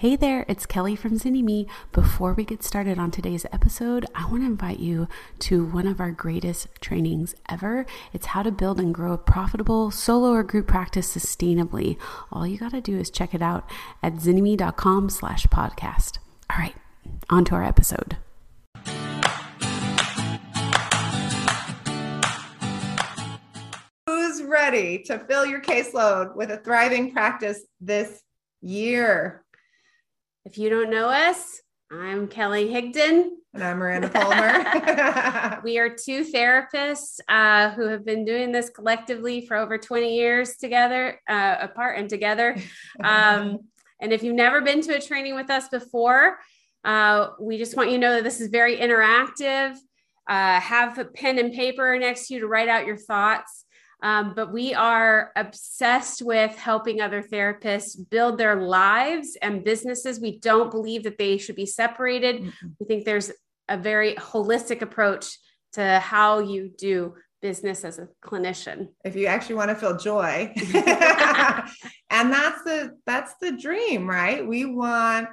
Hey there, it's Kelly from Zynnyme. Before we get started on today's episode, I want to invite you to one of our greatest trainings ever. It's how to build and grow a profitable solo or group practice sustainably. All you got to do is check it out at zynnyme.com slash podcast. All right, on to our episode. Who's ready to fill your caseload with a thriving practice this year? If you don't know us, I'm Kelly Higdon. And I'm Miranda Palmer. we are two therapists uh, who have been doing this collectively for over 20 years together, uh, apart and together. Um, and if you've never been to a training with us before, uh, we just want you to know that this is very interactive. Uh, have a pen and paper next to you to write out your thoughts. Um, but we are obsessed with helping other therapists build their lives and businesses. We don't believe that they should be separated. Mm-hmm. We think there's a very holistic approach to how you do business as a clinician. If you actually want to feel joy. and that's the that's the dream, right? We want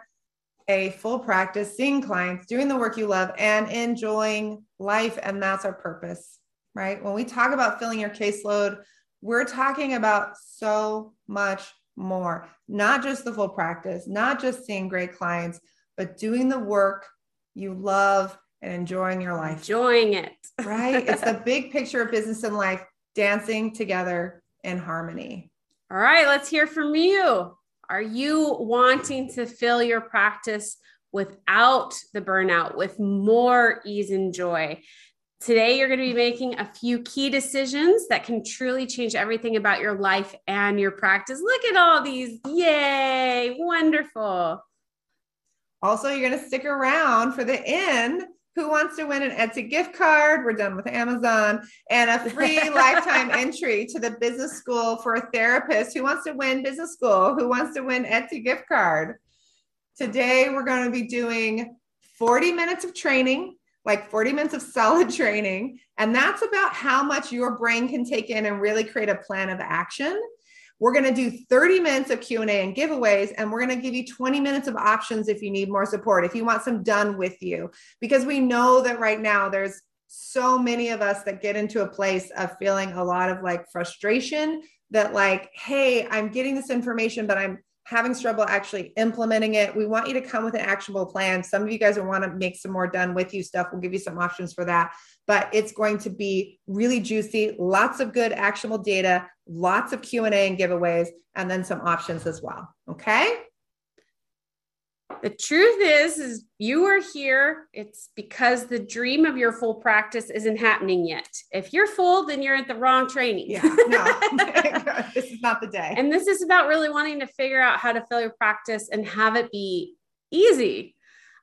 a full practice, seeing clients, doing the work you love and enjoying life and that's our purpose right? When we talk about filling your caseload, we're talking about so much more, not just the full practice, not just seeing great clients, but doing the work you love and enjoying your life. Enjoying it. right? It's the big picture of business and life dancing together in harmony. All right, let's hear from you. Are you wanting to fill your practice without the burnout, with more ease and joy? Today, you're going to be making a few key decisions that can truly change everything about your life and your practice. Look at all these. Yay! Wonderful. Also, you're going to stick around for the end. Who wants to win an Etsy gift card? We're done with Amazon and a free lifetime entry to the business school for a therapist. Who wants to win business school? Who wants to win Etsy gift card? Today, we're going to be doing 40 minutes of training like 40 minutes of solid training. And that's about how much your brain can take in and really create a plan of action. We're going to do 30 minutes of Q&A and giveaways and we're going to give you 20 minutes of options if you need more support, if you want some done with you because we know that right now there's so many of us that get into a place of feeling a lot of like frustration that like hey, I'm getting this information but I'm having trouble actually implementing it, we want you to come with an actionable plan. Some of you guys will want to make some more done with you stuff. We'll give you some options for that. But it's going to be really juicy, lots of good actionable data, lots of Q&A and giveaways, and then some options as well. Okay? The truth is, is you are here. It's because the dream of your full practice isn't happening yet. If you're full, then you're at the wrong training. Yeah, no, this is not the day. And this is about really wanting to figure out how to fill your practice and have it be easy.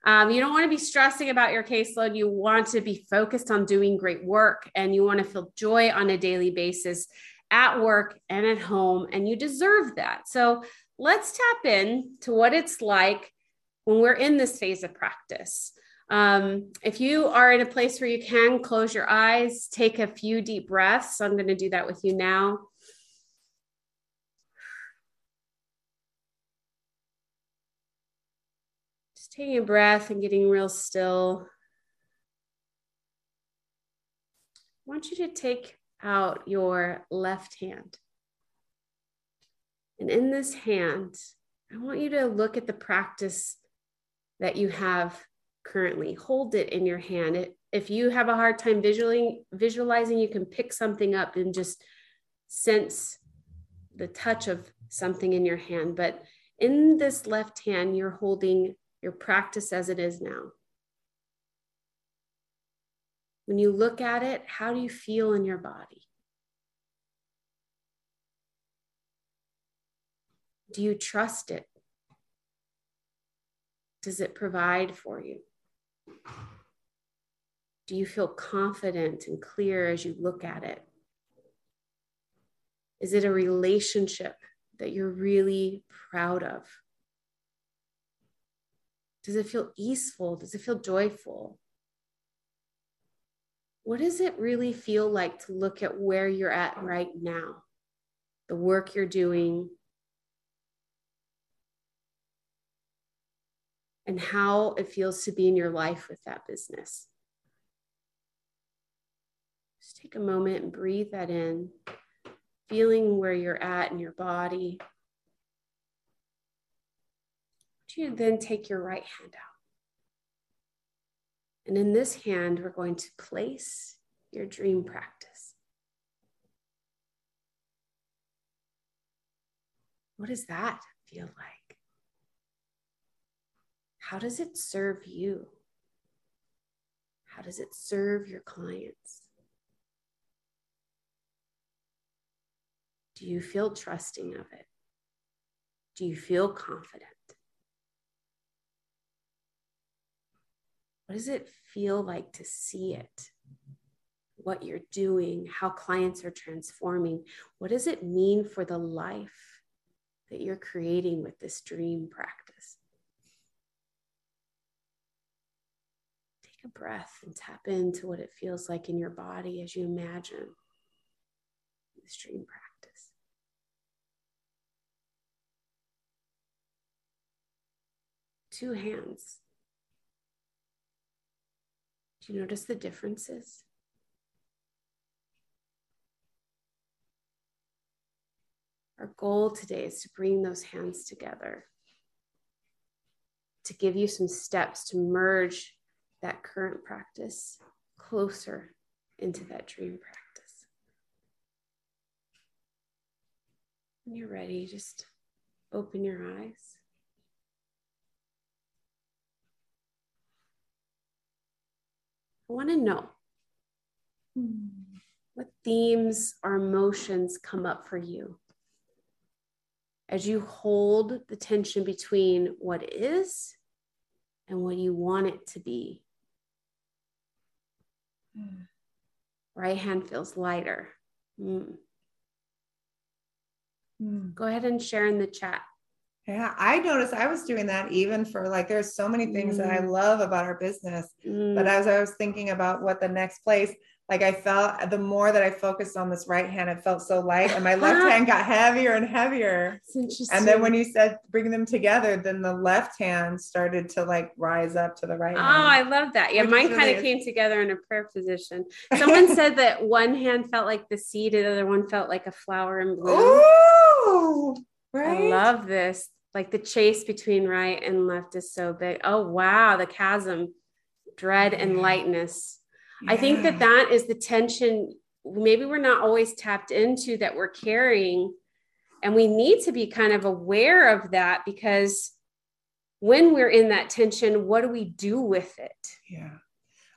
Um, you don't want to be stressing about your caseload. You want to be focused on doing great work and you want to feel joy on a daily basis at work and at home. And you deserve that. So let's tap in to what it's like when we're in this phase of practice. Um, if you are in a place where you can close your eyes, take a few deep breaths. I'm going to do that with you now. Just taking a breath and getting real still. I want you to take out your left hand. And in this hand, I want you to look at the practice that you have currently. Hold it in your hand. It, if you have a hard time visualizing, visualizing, you can pick something up and just sense the touch of something in your hand. But in this left hand, you're holding your practice as it is now. When you look at it, how do you feel in your body? Do you trust it? Does it provide for you? Do you feel confident and clear as you look at it? Is it a relationship that you're really proud of? Does it feel easeful? Does it feel joyful? What does it really feel like to look at where you're at right now? The work you're doing, and how it feels to be in your life with that business. Just take a moment and breathe that in, feeling where you're at in your body. You then take your right hand out. And in this hand, we're going to place your dream practice. What does that feel like? How does it serve you? How does it serve your clients? Do you feel trusting of it? Do you feel confident? What does it feel like to see it? What you're doing, how clients are transforming. What does it mean for the life that you're creating with this dream practice? A breath and tap into what it feels like in your body as you imagine this dream practice. Two hands do you notice the differences? Our goal today is to bring those hands together, to give you some steps to merge that current practice closer into that dream practice. When you're ready, just open your eyes. I want to know what themes or emotions come up for you as you hold the tension between what is and what you want it to be. Mm. Right hand feels lighter. Mm. Mm. Go ahead and share in the chat. Yeah, I noticed I was doing that even for like there's so many things mm. that I mm. love about our business. Mm. But as I was thinking about what the next place, like I felt uh, the more that I focused on this right hand, it felt so light, and my left uh-huh. hand got heavier and heavier. And then when you said bring them together, then the left hand started to like rise up to the right. Oh, hand, I love that. Yeah, mine kind of came together in a prayer position. Someone said that one hand felt like the seed, and the other one felt like a flower in bloom. Ooh, right. I love this like the chase between right and left is so big. Oh, wow. The chasm, dread and lightness. Yeah. I think that that is the tension. Maybe we're not always tapped into that we're carrying. And we need to be kind of aware of that because when we're in that tension, what do we do with it? Yeah.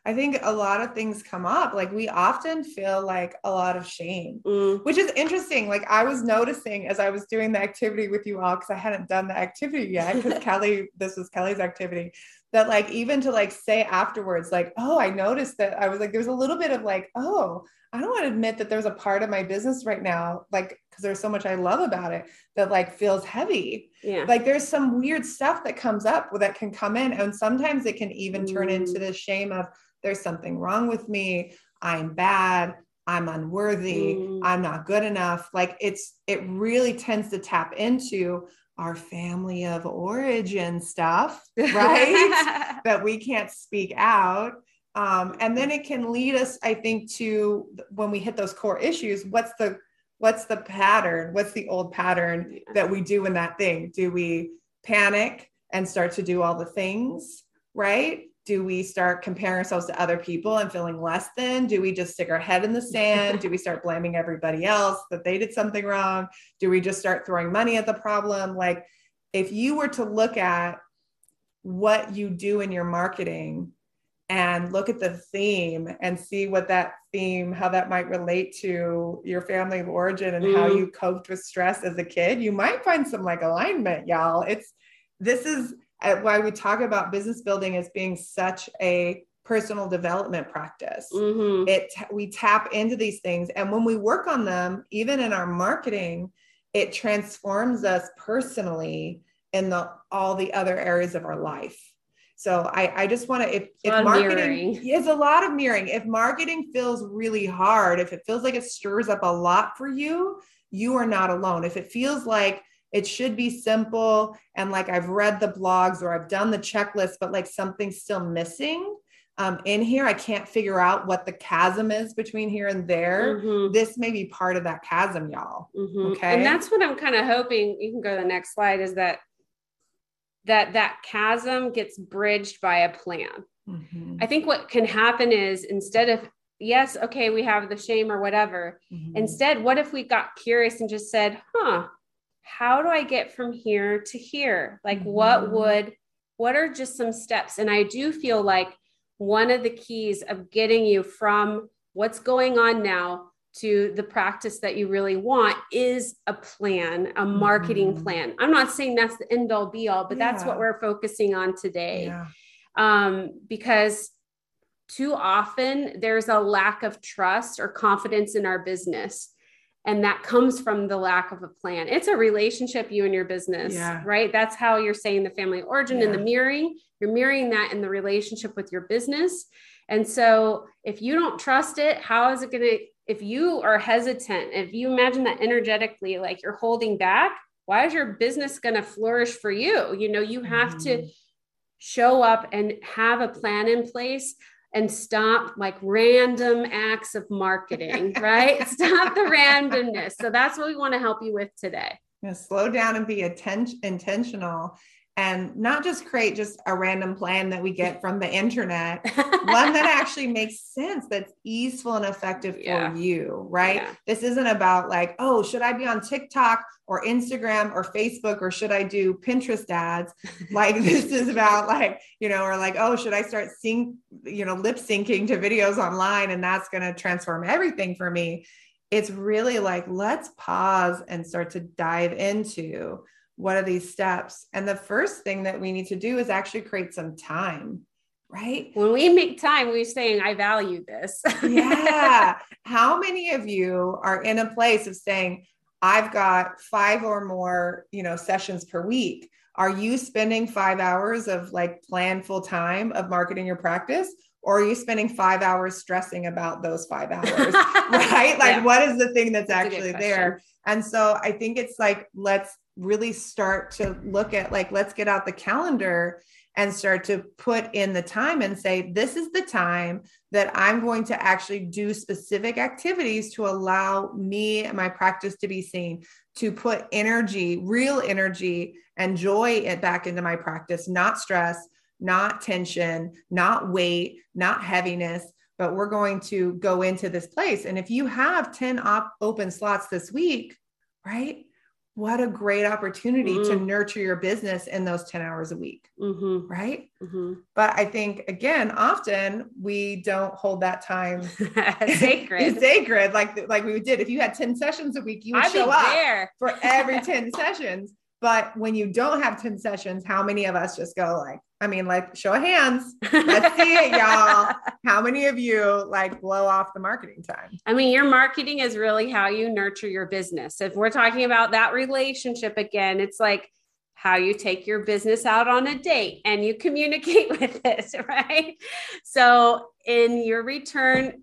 I think a lot of things come up. Like we often feel like a lot of shame, mm. which is interesting. Like I was noticing as I was doing the activity with you all, because I hadn't done the activity yet, because Kelly, this was Kelly's activity, that like even to like say afterwards, like, oh, I noticed that I was like, there's a little bit of like, oh, I don't want to admit that there's a part of my business right now, like, because there's so much I love about it that like feels heavy. Yeah. Like there's some weird stuff that comes up that can come in. And sometimes it can even turn mm. into the shame of, there's something wrong with me. I'm bad. I'm unworthy. Mm. I'm not good enough. Like it's, it really tends to tap into our family of origin stuff, right? that we can't speak out. Um, and then it can lead us, I think, to when we hit those core issues, what's the what's the pattern? What's the old pattern that we do in that thing? Do we panic and start to do all the things, right? Do we start comparing ourselves to other people and feeling less than? Do we just stick our head in the sand? do we start blaming everybody else that they did something wrong? Do we just start throwing money at the problem? Like, if you were to look at what you do in your marketing and look at the theme and see what that theme, how that might relate to your family of origin and mm. how you coped with stress as a kid, you might find some like alignment, y'all. It's this is why we talk about business building as being such a personal development practice. Mm-hmm. It we tap into these things and when we work on them even in our marketing it transforms us personally in the all the other areas of our life. So I, I just want to if, if marketing is a lot of mirroring, if marketing feels really hard, if it feels like it stirs up a lot for you, you are not alone. If it feels like it should be simple and like I've read the blogs or I've done the checklist, but like something's still missing um, in here. I can't figure out what the chasm is between here and there. Mm-hmm. This may be part of that chasm, y'all. Mm-hmm. Okay. And that's what I'm kind of hoping. You can go to the next slide is that that that chasm gets bridged by a plan. Mm-hmm. I think what can happen is instead of yes, okay, we have the shame or whatever. Mm-hmm. Instead, what if we got curious and just said, huh, how do I get from here to here? Like, mm-hmm. what would, what are just some steps? And I do feel like one of the keys of getting you from what's going on now to the practice that you really want is a plan, a marketing mm-hmm. plan. I'm not saying that's the end all be all, but yeah. that's what we're focusing on today. Yeah. Um, because too often there's a lack of trust or confidence in our business. And that comes from the lack of a plan. It's a relationship, you and your business, yeah. right? That's how you're saying the family origin yeah. and the mirroring. You're mirroring that in the relationship with your business. And so if you don't trust it, how is it going to, if you are hesitant, if you imagine that energetically, like you're holding back, why is your business going to flourish for you? You know, you have mm. to show up and have a plan in place and stop like random acts of marketing, right? stop the randomness. So that's what we want to help you with today. Yeah, slow down and be atten- intentional and not just create just a random plan that we get from the internet, one that actually makes sense, that's easeful and effective for you, right? Yeah. This isn't about like, oh, should I be on TikTok or Instagram or Facebook or should I do Pinterest ads? like this is about like, you know, or like, oh, should I start sync, you know, lip syncing to videos online and that's going to transform everything for me? It's really like, let's pause and start to dive into what are these steps? And the first thing that we need to do is actually create some time, right? When we make time, we're saying, I value this. yeah. How many of you are in a place of saying, I've got five or more, you know, sessions per week? Are you spending five hours of like planned full time of marketing your practice? Or are you spending five hours stressing about those five hours? right? Like, yeah. what is the thing that's, that's actually there? And so I think it's like, let's really start to look at like let's get out the calendar and start to put in the time and say this is the time that i'm going to actually do specific activities to allow me and my practice to be seen to put energy real energy and joy back into my practice not stress not tension not weight not heaviness but we're going to go into this place and if you have 10 op- open slots this week right what a great opportunity mm-hmm. to nurture your business in those 10 hours a week mm-hmm. right mm-hmm. but i think again often we don't hold that time sacred sacred like like we did if you had 10 sessions a week you would I'd show up there. for every 10 sessions but when you don't have 10 sessions, how many of us just go like, I mean, like show of hands. Let's see it, y'all. How many of you like blow off the marketing time? I mean, your marketing is really how you nurture your business. If we're talking about that relationship again, it's like how you take your business out on a date and you communicate with it, right? So in your return,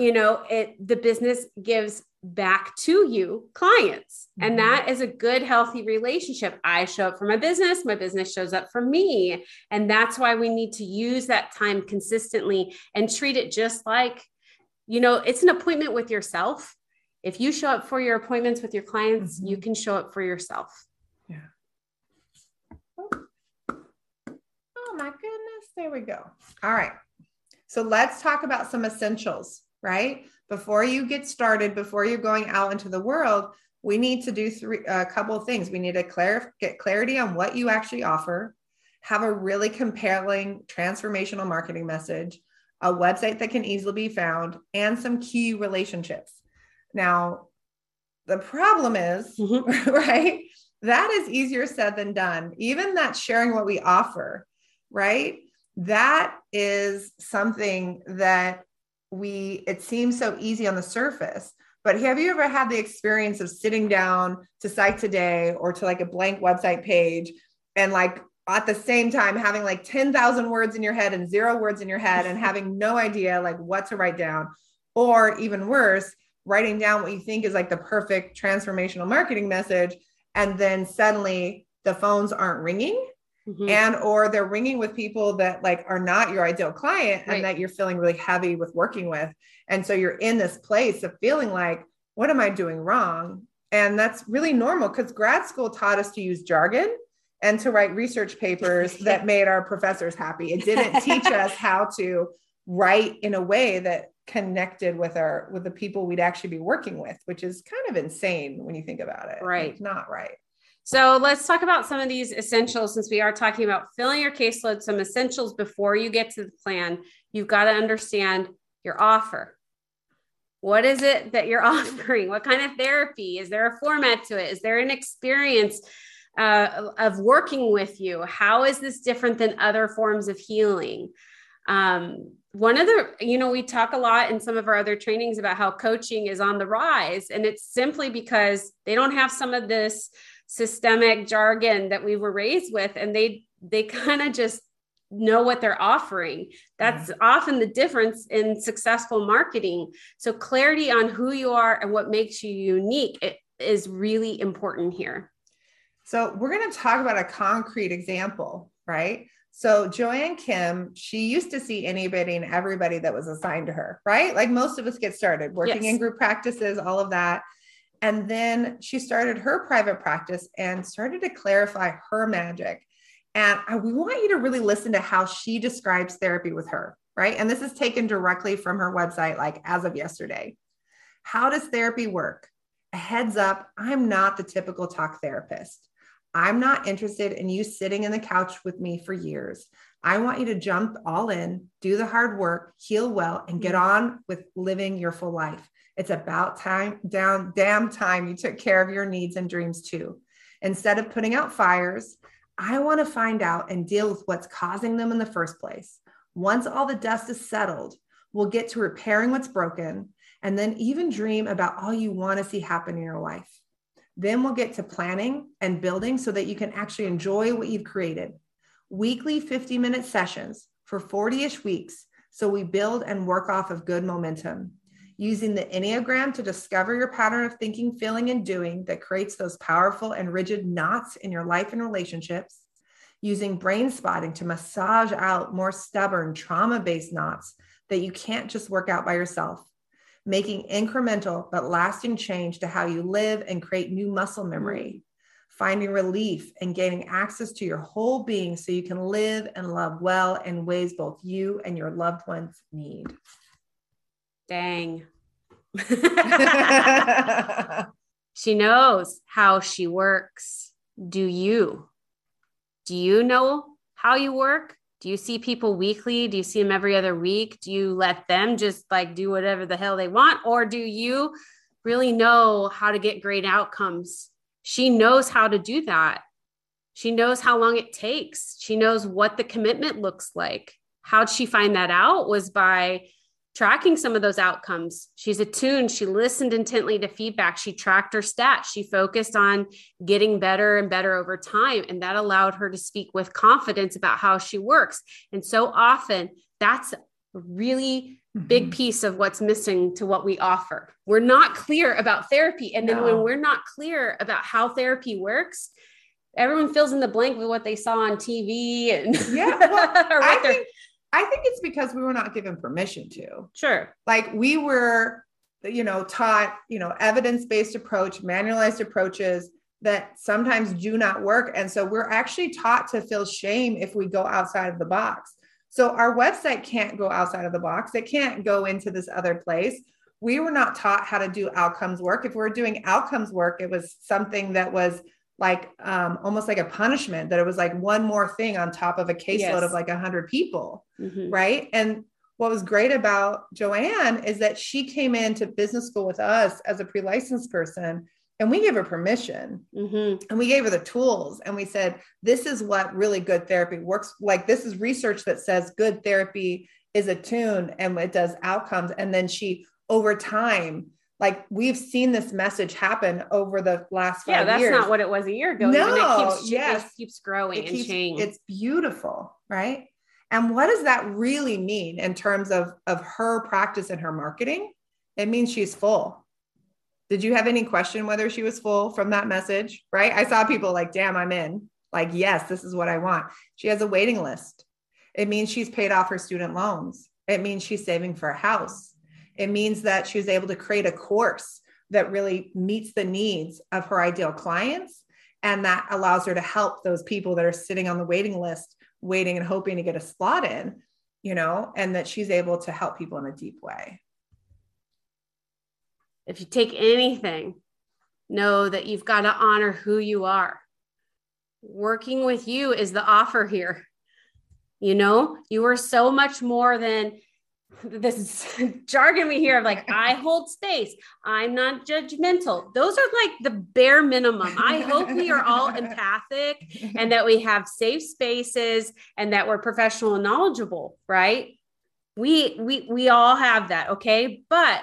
you know, it the business gives back to you clients. Mm-hmm. And that is a good, healthy relationship. I show up for my business, my business shows up for me. And that's why we need to use that time consistently and treat it just like, you know, it's an appointment with yourself. If you show up for your appointments with your clients, mm-hmm. you can show up for yourself. Yeah. Oh my goodness. There we go. All right. So let's talk about some essentials, right? before you get started, before you're going out into the world, we need to do three a couple of things. We need to clar- get clarity on what you actually offer, have a really compelling transformational marketing message, a website that can easily be found, and some key relationships. Now, the problem is, mm-hmm. right? That is easier said than done. Even that sharing what we offer, right? That is something that we it seems so easy on the surface but have you ever had the experience of sitting down to Psych Today or to like a blank website page and like at the same time having like 10,000 words in your head and zero words in your head and having no idea like what to write down? Or even worse writing down what you think is like the perfect transformational marketing message and then suddenly the phones aren't ringing mm-hmm. and or they're ringing with people that like are not your ideal client right. and that you're feeling really heavy with working with. And so you're in this place of feeling like what am i doing wrong? And that's really normal because grad school taught us to use jargon and to write research papers that made our professors happy. It didn't teach us how to write in a way that connected with our with the people we'd actually be working with which is kind of insane when you think about it. Right. it's not right so let's talk about some of these essentials since we are talking about filling your caseload, some essentials before you get to the plan. You've got to understand your offer. What is it that you're offering? What kind of therapy? Is there a format to it? Is there an experience uh, of working with you? How is this different than other forms of healing? Um, one of the, you know, we talk a lot in some of our other trainings about how coaching is on the rise, and it's simply because they don't have some of this systemic jargon that we were raised with and they they kind of just know what they're offering that's mm-hmm. often the difference in successful marketing so clarity on who you are and what makes you unique is really important here so we're going to talk about a concrete example right so Joanne Kim, she used to see anybody and everybody that was assigned to her, right? Like most of us get started working yes. in group practices, all of that. And then she started her private practice and started to clarify her magic. And I, we want you to really listen to how she describes therapy with her, right? And this is taken directly from her website, like as of yesterday. How does therapy work? A heads up, I'm not the typical talk therapist. I'm not interested in you sitting in the couch with me for years. I want you to jump all in, do the hard work, heal well, and get mm-hmm. on with living your full life. It's about time, down, damn time you took care of your needs and dreams too. Instead of putting out fires, I want to find out and deal with what's causing them in the first place. Once all the dust is settled, we'll get to repairing what's broken and then even dream about all you want to see happen in your life. Then we'll get to planning and building so that you can actually enjoy what you've created. Weekly 50 minute sessions for 40 ish weeks so we build and work off of good momentum using the Enneagram to discover your pattern of thinking, feeling, and doing that creates those powerful and rigid knots in your life and relationships, using brain spotting to massage out more stubborn, trauma based knots that you can't just work out by yourself, making incremental but lasting change to how you live and create new muscle memory. Mm. Finding relief and gaining access to your whole being so you can live and love well in ways both you and your loved ones need. Dang. she knows how she works. Do you? Do you know how you work? Do you see people weekly? Do you see them every other week? Do you let them just like do whatever the hell they want? Or do you really know how to get great outcomes? She knows how to do that. She knows how long it takes. She knows what the commitment looks like. How'd she find that out? Was by tracking some of those outcomes. She's attuned. She listened intently to feedback. She tracked her stats. She focused on getting better and better over time. And that allowed her to speak with confidence about how she works. And so often, that's a really big mm-hmm. piece of what's missing to what we offer. We're not clear about therapy. And then no. when we're not clear about how therapy works, everyone fills in the blank with what they saw on TV and yeah, well, I think I think it's because we were not given permission to. Sure. Like we were, you know, taught, you know, evidence based approach, manualized approaches that sometimes do not work. And so we're actually taught to feel shame if we go outside of the box. So our website can't go outside of the box, it can't go into this other place. We were not taught how to do outcomes work. If we we're doing outcomes work, it was something that was like um, almost like a punishment that it was like one more thing on top of a caseload yes. of like a hundred people, mm-hmm. right? And what was great about Joanne is that she came into business school with us as a pre-licensed person and we gave her permission mm-hmm. and we gave her the tools and we said this is what really good therapy works like this is research that says good therapy is attuned and it does outcomes and then she over time like we've seen this message happen over the last five yeah that's years. not what it was a year ago no it keeps, yes. it keeps growing it and keeps, changing it's beautiful right and what does that really mean in terms of of her practice and her marketing it means she's full Did you have any question whether she was full from that message? Right. I saw people like, damn, I'm in. Like, yes, this is what I want. She has a waiting list. It means she's paid off her student loans. It means she's saving for a house. It means that she was able to create a course that really meets the needs of her ideal clients. And that allows her to help those people that are sitting on the waiting list, waiting and hoping to get a slot in, you know, and that she's able to help people in a deep way if you take anything, know that you've got to honor who you are. Working with you is the offer here. You know, you are so much more than this is jargon we hear of like, I hold space, I'm not judgmental. Those are like the bare minimum. I hope we are all empathic and that we have safe spaces and that we're professional and knowledgeable, right? We we we all have that, okay? But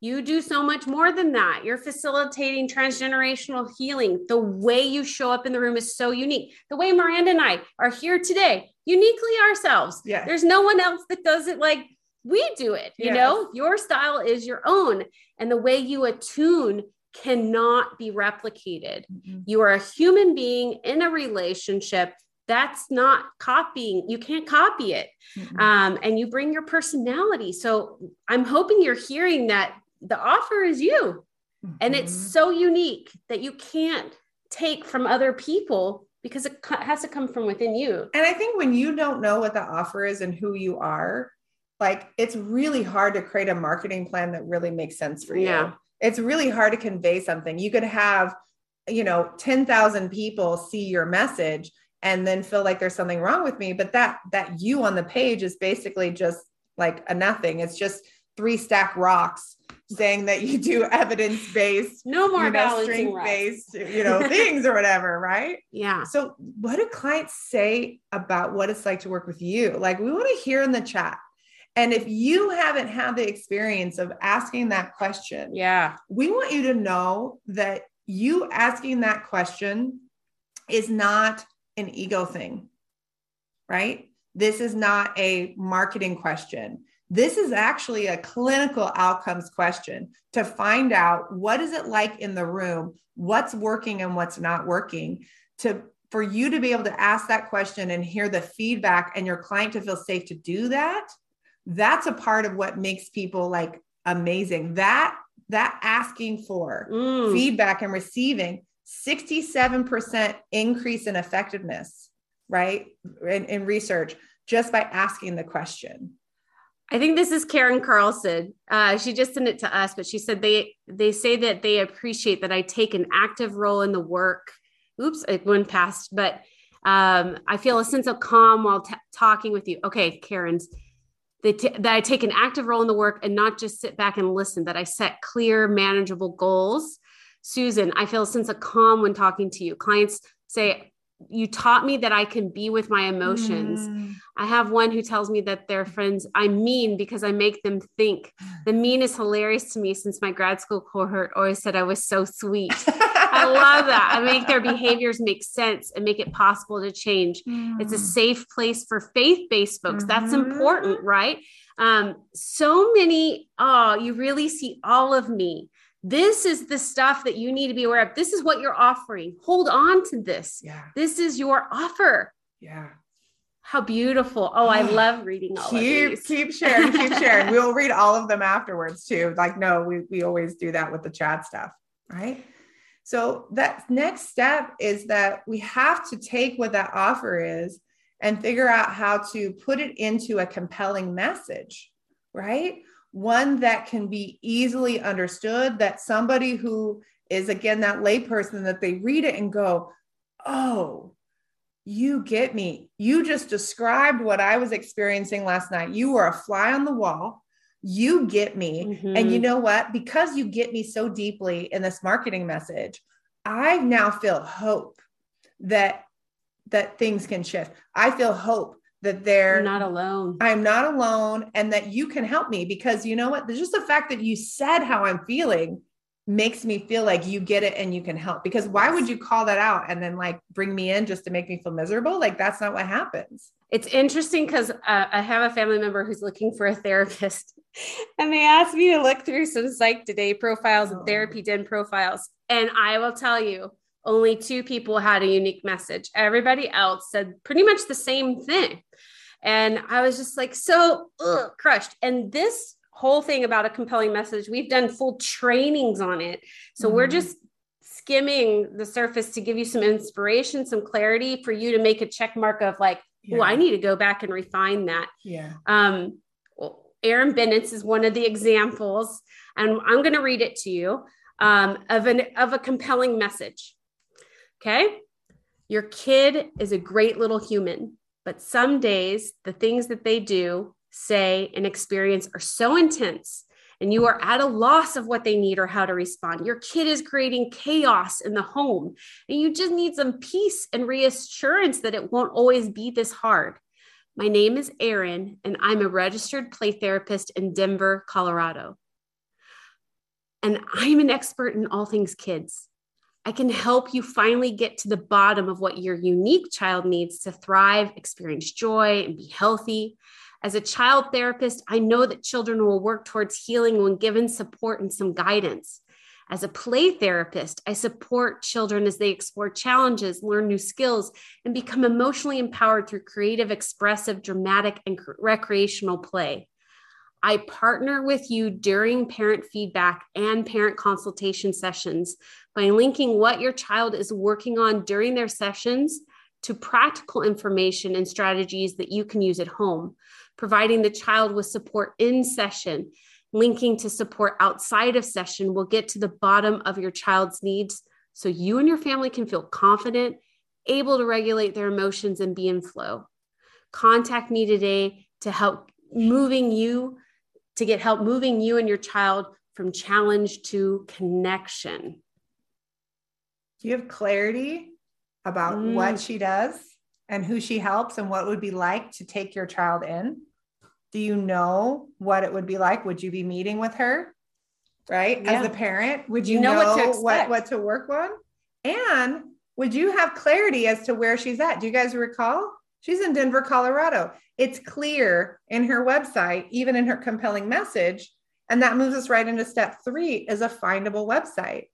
you do so much more than that. You're facilitating transgenerational healing. The way you show up in the room is so unique. The way Miranda and I are here today, uniquely ourselves. Yeah. There's no one else that does it like we do it. You yes. know, your style is your own. And the way you attune cannot be replicated. Mm-hmm. You are a human being in a relationship. That's not copying. You can't copy it. Mm-hmm. Um, and you bring your personality. So I'm hoping you're hearing that the offer is you. Mm-hmm. And it's mm-hmm. so unique that you can't take from other people because it has to come from within you. And I think when you don't know what the offer is and who you are, like it's really hard to create a marketing plan that really makes sense for you. Yeah. It's really hard to convey something. You could have, you know, 10,000 people see your message and then feel like there's something wrong with me, but that that you on the page is basically just like a nothing. It's just three stack rocks saying that you do evidence based, no more you know, strength based, you know, things or whatever, right? Yeah. So, what do clients say about what it's like to work with you? Like, we want to hear in the chat. And if you haven't had the experience of asking that question, yeah, we want you to know that you asking that question is not an ego thing, right? This is not a marketing question. This is actually a clinical outcomes question to find out what is it like in the room, what's working and what's not working to for you to be able to ask that question and hear the feedback and your client to feel safe to do that. That's a part of what makes people like amazing. That that asking for mm. feedback and receiving 67% increase in effectiveness, right? In, in research just by asking the question. I think this is Karen Carlson. Uh, she just sent it to us, but she said they they say that they appreciate that I take an active role in the work. Oops, it went past, but um, I feel a sense of calm while t- talking with you. Okay, Karen's t- that I take an active role in the work and not just sit back and listen. That I set clear, manageable goals. Susan, I feel a sense of calm when talking to you. Clients say you taught me that I can be with my emotions. Mm. I have one who tells me that their friends, I'm mean because I make them think. The mean is hilarious to me since my grad school cohort always said I was so sweet. I love that. I make their behaviors make sense and make it possible to change. Mm. It's a mm. safe place for faith based folks. Mm-hmm. That's important, right? Um, so many, oh, you really see all of me this is the stuff that you need to be aware of. This is what you're offering. Hold on to this. Yeah. This is your offer. Yeah. How beautiful. Oh, I love reading all keep, of these. Keep sharing, keep sharing. we'll read all of them afterwards too. Like, no, we, we always do that with the chat stuff, right? So that next step is that we have to take what that offer is and figure out how to put it into a compelling message, right? one that can be easily understood that somebody who is again that layperson that they read it and go oh you get me. You just described what i was experiencing last night. You were a fly on the wall you get me. Mm-hmm. and you know what? Because you get me so deeply in this marketing message i now feel hope that that things can shift. I feel hope that they're not alone. I'm not alone and that you can help me because you know what? There's just the fact that you said how I'm feeling makes me feel like you get it and you can help. Because why would you call that out and then like bring me in just to make me feel miserable? Like that's not what happens. It's interesting because uh, i have a family member who's looking for a therapist and they asked me to look through some psych today profiles and Oh. therapy den profiles. And I will tell you, only two people had a unique message. Everybody else said pretty much the same thing. And I was just like so ugh, crushed. And this whole thing about a compelling message, we've done full trainings on it. So we're Mhm. just skimming the surface to give you some inspiration, some clarity for you to make a check mark of like, oh, I need to go back and refine that. yeah. Um, Erin Bennett's is one of the examples, and I'm going to read it to you um, of an of a compelling message. Okay, your kid is a great little human, but some days the things that they do, say, and experience are so intense. And you are at a loss of what they need or how to respond. Your kid is creating chaos in the home, and you just need some peace and reassurance that it won't always be this hard. My name is Erin, and I'm a registered play therapist in Denver, Colorado. And I'm an expert in all things kids. I can help you finally get to the bottom of what your unique child needs to thrive, experience joy, and be healthy. As a child therapist, I know that children will work towards healing when given support and some guidance. As a play therapist, I support children as they explore challenges, learn new skills, and become emotionally empowered through creative, expressive, dramatic, and recreational play. I partner with you during parent feedback and parent consultation sessions by linking what your child is working on during their sessions to practical information and strategies that you can use at home, providing the child with support in session linking to support outside of session will get to the bottom of your child's needs so you and your family can feel confident, able to regulate their emotions and be in flow. Contact me today to help moving you to get help moving you and your child from challenge to connection. Do you have clarity about Mm. what she does and who she helps and what it would be like to take your child in? Do you know what it would be like? Would you be meeting with her? Right? Yeah. As a parent, would you, You know know, what to what, what to work on? And would you have clarity as to where she's at? Do you guys recall? She's in Denver, Colorado. It's clear in her website, even in her compelling message. And that moves us right into step three is a findable website.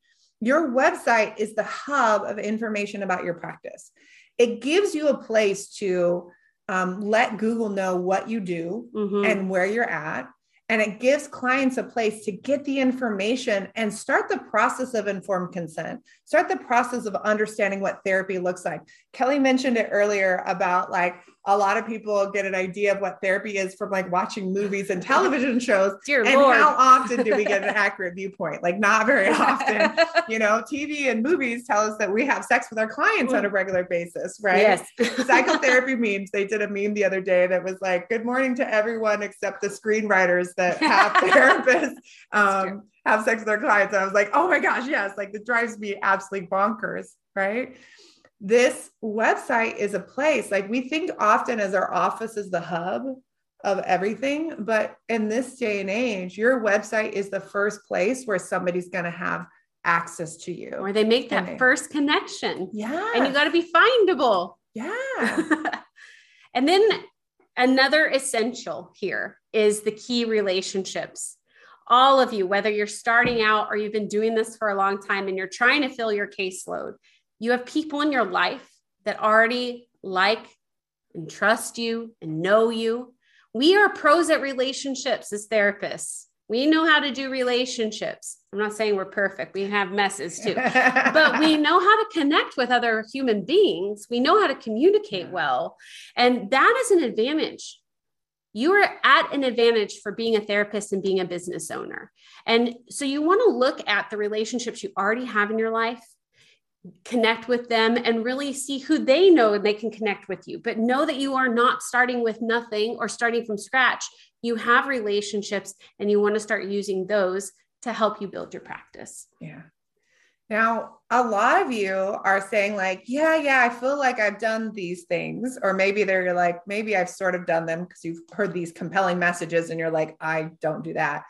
Your website is the hub of information about your practice. It gives you a place to um, let Google know what you do Mhm. and where you're at. And it gives clients a place to get the information and start the process of informed consent, start the process of understanding what therapy looks like. Kelly mentioned it earlier about like a lot of people get an idea of what therapy is from like watching movies and television shows. Dear And Lord. how often do we get an accurate viewpoint? Like, not very often. You know, TV and movies tell us that we have sex with our clients on a regular basis, right? Yes. psychotherapy memes. They did a meme the other day that was like, "Good morning to everyone except the screenwriters that have therapists um, have sex with their clients." And I was like, "Oh my gosh, yes!" Like it drives me absolutely bonkers, right? This website is a place like we think often as our office is the hub of everything, but in this day and age, your website is the first place where somebody's going to have access to you. or they make that And- first connection. yeah, And you got to be findable. yeah. and then another essential here is the key relationships. All of you, whether you're starting out or you've been doing this for a long time and you're trying to fill your caseload, you have people in your life that already like and trust you and know you. We are pros at relationships as therapists. We know how to do relationships. I'm not saying we're perfect, we have messes too but we know how to connect with other human beings. We know how to communicate well. And that is an advantage. You are at an advantage for being a therapist and being a business owner. And so you want to look at the relationships you already have in your life, connect with them, and really see who they know and they can connect with you. But know that you are not starting with nothing or starting from scratch. You have relationships and you want to start using those to help you build your practice. Yeah. Now, a lot of you are saying, like, yeah, yeah, I feel like I've done these things. Or maybe they're like, maybe I've sort of done them because you've heard these compelling messages and you're like, I don't do that.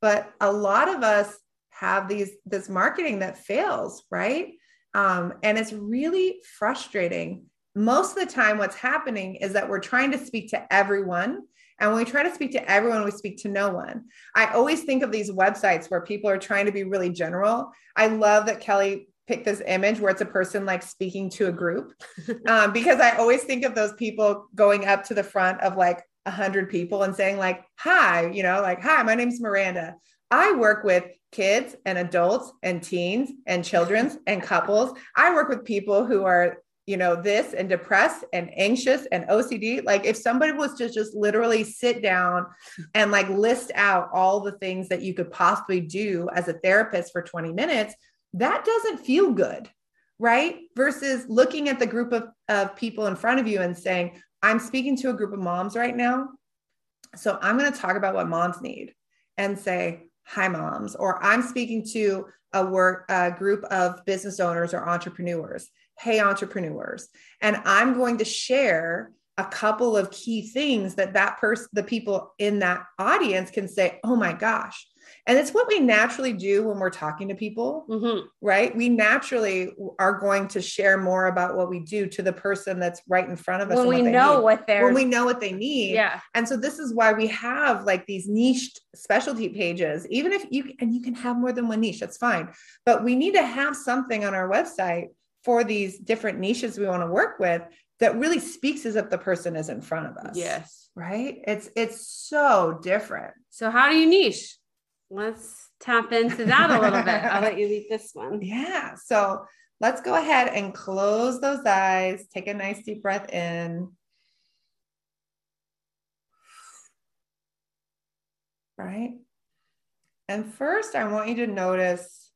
But a lot of us have these, this marketing that fails, right? Um, and it's really frustrating most of the time, what's happening is that we're trying to speak to everyone. And when we try to speak to everyone, we speak to no one. I always think of these websites where people are trying to be really general. I love that Kelly picked this image where it's a person like speaking to a group um, because I always think of those people going up to the front of like a hundred people and saying like, hi, you know, like, hi, my name's Miranda. I work with kids and adults and teens and children's and couples. I work with people who are you know this and depressed and anxious and ocd like if somebody was to just literally sit down and like list out all the things that you could possibly do as a therapist for 20 minutes that doesn't feel good right versus looking at the group of, of people in front of you and saying i'm speaking to a group of moms right now so i'm going to talk about what moms need and say hi moms. Or i'm speaking to a work a group of business owners or entrepreneurs. Hey entrepreneurs. And i'm going to share a couple of key things that that person the people in that audience can say oh my gosh and it's what we naturally do when we're talking to people mm-hmm. right we naturally are going to share more about what we do to the person that's right in front of us when we know need. what they're when we know what they need yeah and so this is why we have like these niched specialty pages even if you and you can have more than one niche that's fine but we need to have something on our website for these different niches we want to work with that really speaks as if the person is in front of us. Yes. Right? It's it's so different. So how do you niche? Let's tap into that a little bit. I'll let you lead this one. Yeah. So let's go ahead and close those eyes. Take a nice deep breath in. Right? And first, I want you to notice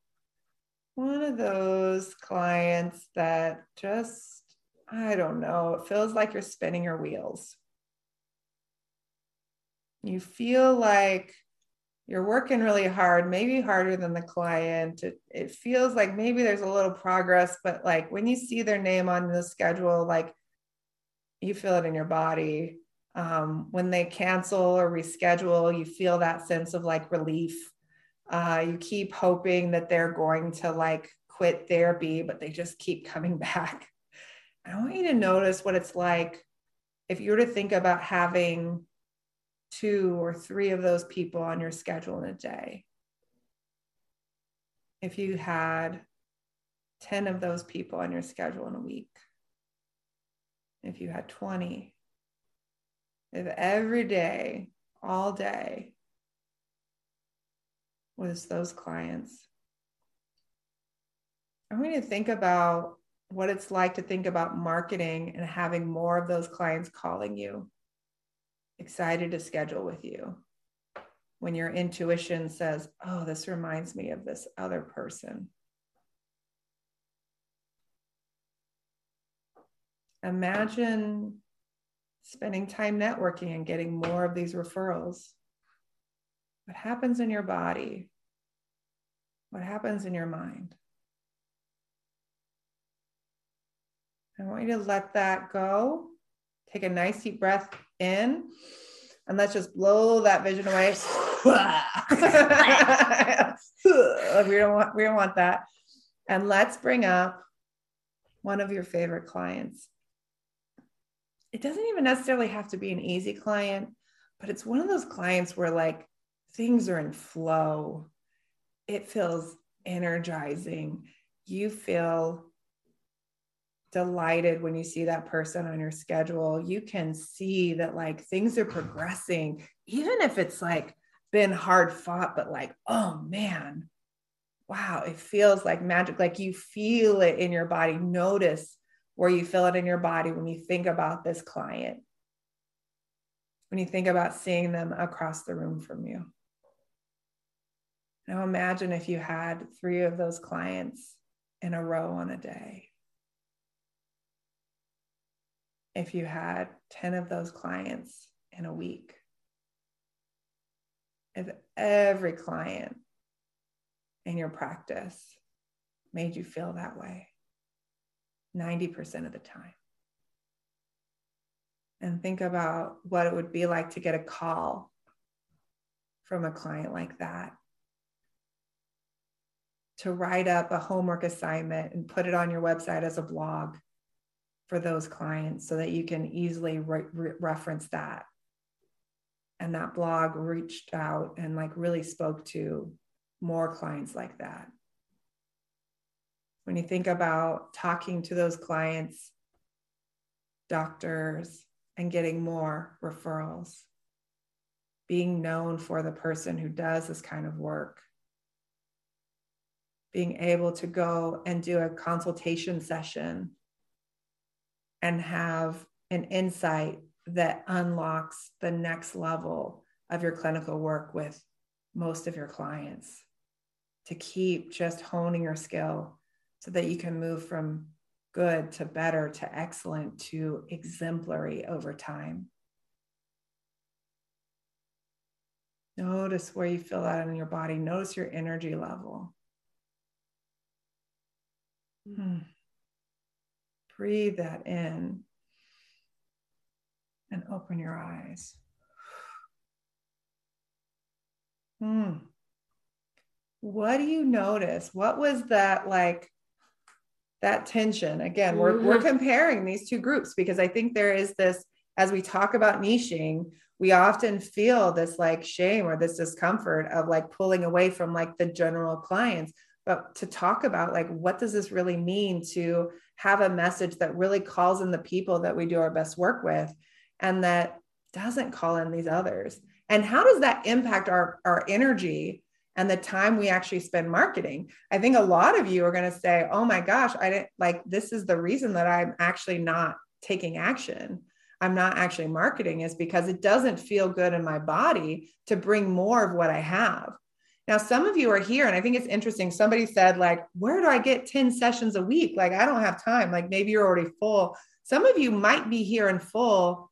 one of those clients that just, I don't know, it feels like you're spinning your wheels. You feel like you're working really hard, maybe harder than the client. It, it feels like maybe there's a little progress, but like when you see their name on the schedule, like you feel it in your body. Um, when they cancel or reschedule, you feel that sense of like relief uh, you keep hoping that they're going to like quit therapy, but they just keep coming back. I want you to notice what it's like if you were to think about having two or three of those people on your schedule in a day. If you had 10 of those people on your schedule in a week, if you had 20, if every day, all day, was those clients. I want you to think about what it's like to think about marketing and having more of those clients calling you, excited to schedule with you. When your intuition says, Oh, this reminds me of this other person. Imagine spending time networking and getting more of these referrals. What happens in your body what happens in your mind? I want you to let that go. Take a nice deep breath in and let's just blow that vision away. we don't want we don't want that. And let's bring up one of your favorite clients. It doesn't even necessarily have to be an easy client, but it's one of those clients where like things are in flow it feels energizing. You feel delighted when you see that person on your schedule. You can see that like things are mm-hmm. progressing, even if it's like been hard fought, but like, oh man, wow, it feels like magic. Like you feel it in your body. Notice where you feel it in your body when you think about this client, when you think about seeing them across the room from you. Now imagine if you had three of those clients in a row on a day. If you had 10 of those clients in a week. If every client in your practice made you feel that way 90% of the time. And think about what it would be like to get a call from a client like that to write up a homework assignment and put it on your website as a blog for those clients so that you can easily re- re- reference that. And that blog reached out and like really spoke to more clients like that. When you think about talking to those clients, doctors, and getting more referrals, being known for the person who does this kind of work, being able to go and do a consultation session and have an insight that unlocks the next level of your clinical work with most of your clients to keep just honing your skill so that you can move from good to better to excellent to exemplary over time. Notice where you feel that in your body. Notice your energy level. Hmm. Breathe that in and open your eyes. Hmm. What do you notice? What was that like? That tension. Again, we're, mm-hmm. we're comparing these two groups because I think there is this, as we talk about niching, we often feel this like shame or this discomfort of like pulling away from like the general clients but to talk about like what does this really mean to have a message that really calls in the people that we do our best work with and that doesn't call in these others. And how does that impact our our energy and the time we actually spend marketing? I think a lot of you are going to say oh my gosh i didn't like this is the reason that i'm actually not taking action. I'm not actually marketing is because it doesn't feel good in my body to bring more of what i have now, some of you are here, and I think it's interesting. Somebody said, like, where do I get 10 sessions a week? Like, I don't have time. Like, maybe you're already full. Some of you might be here and full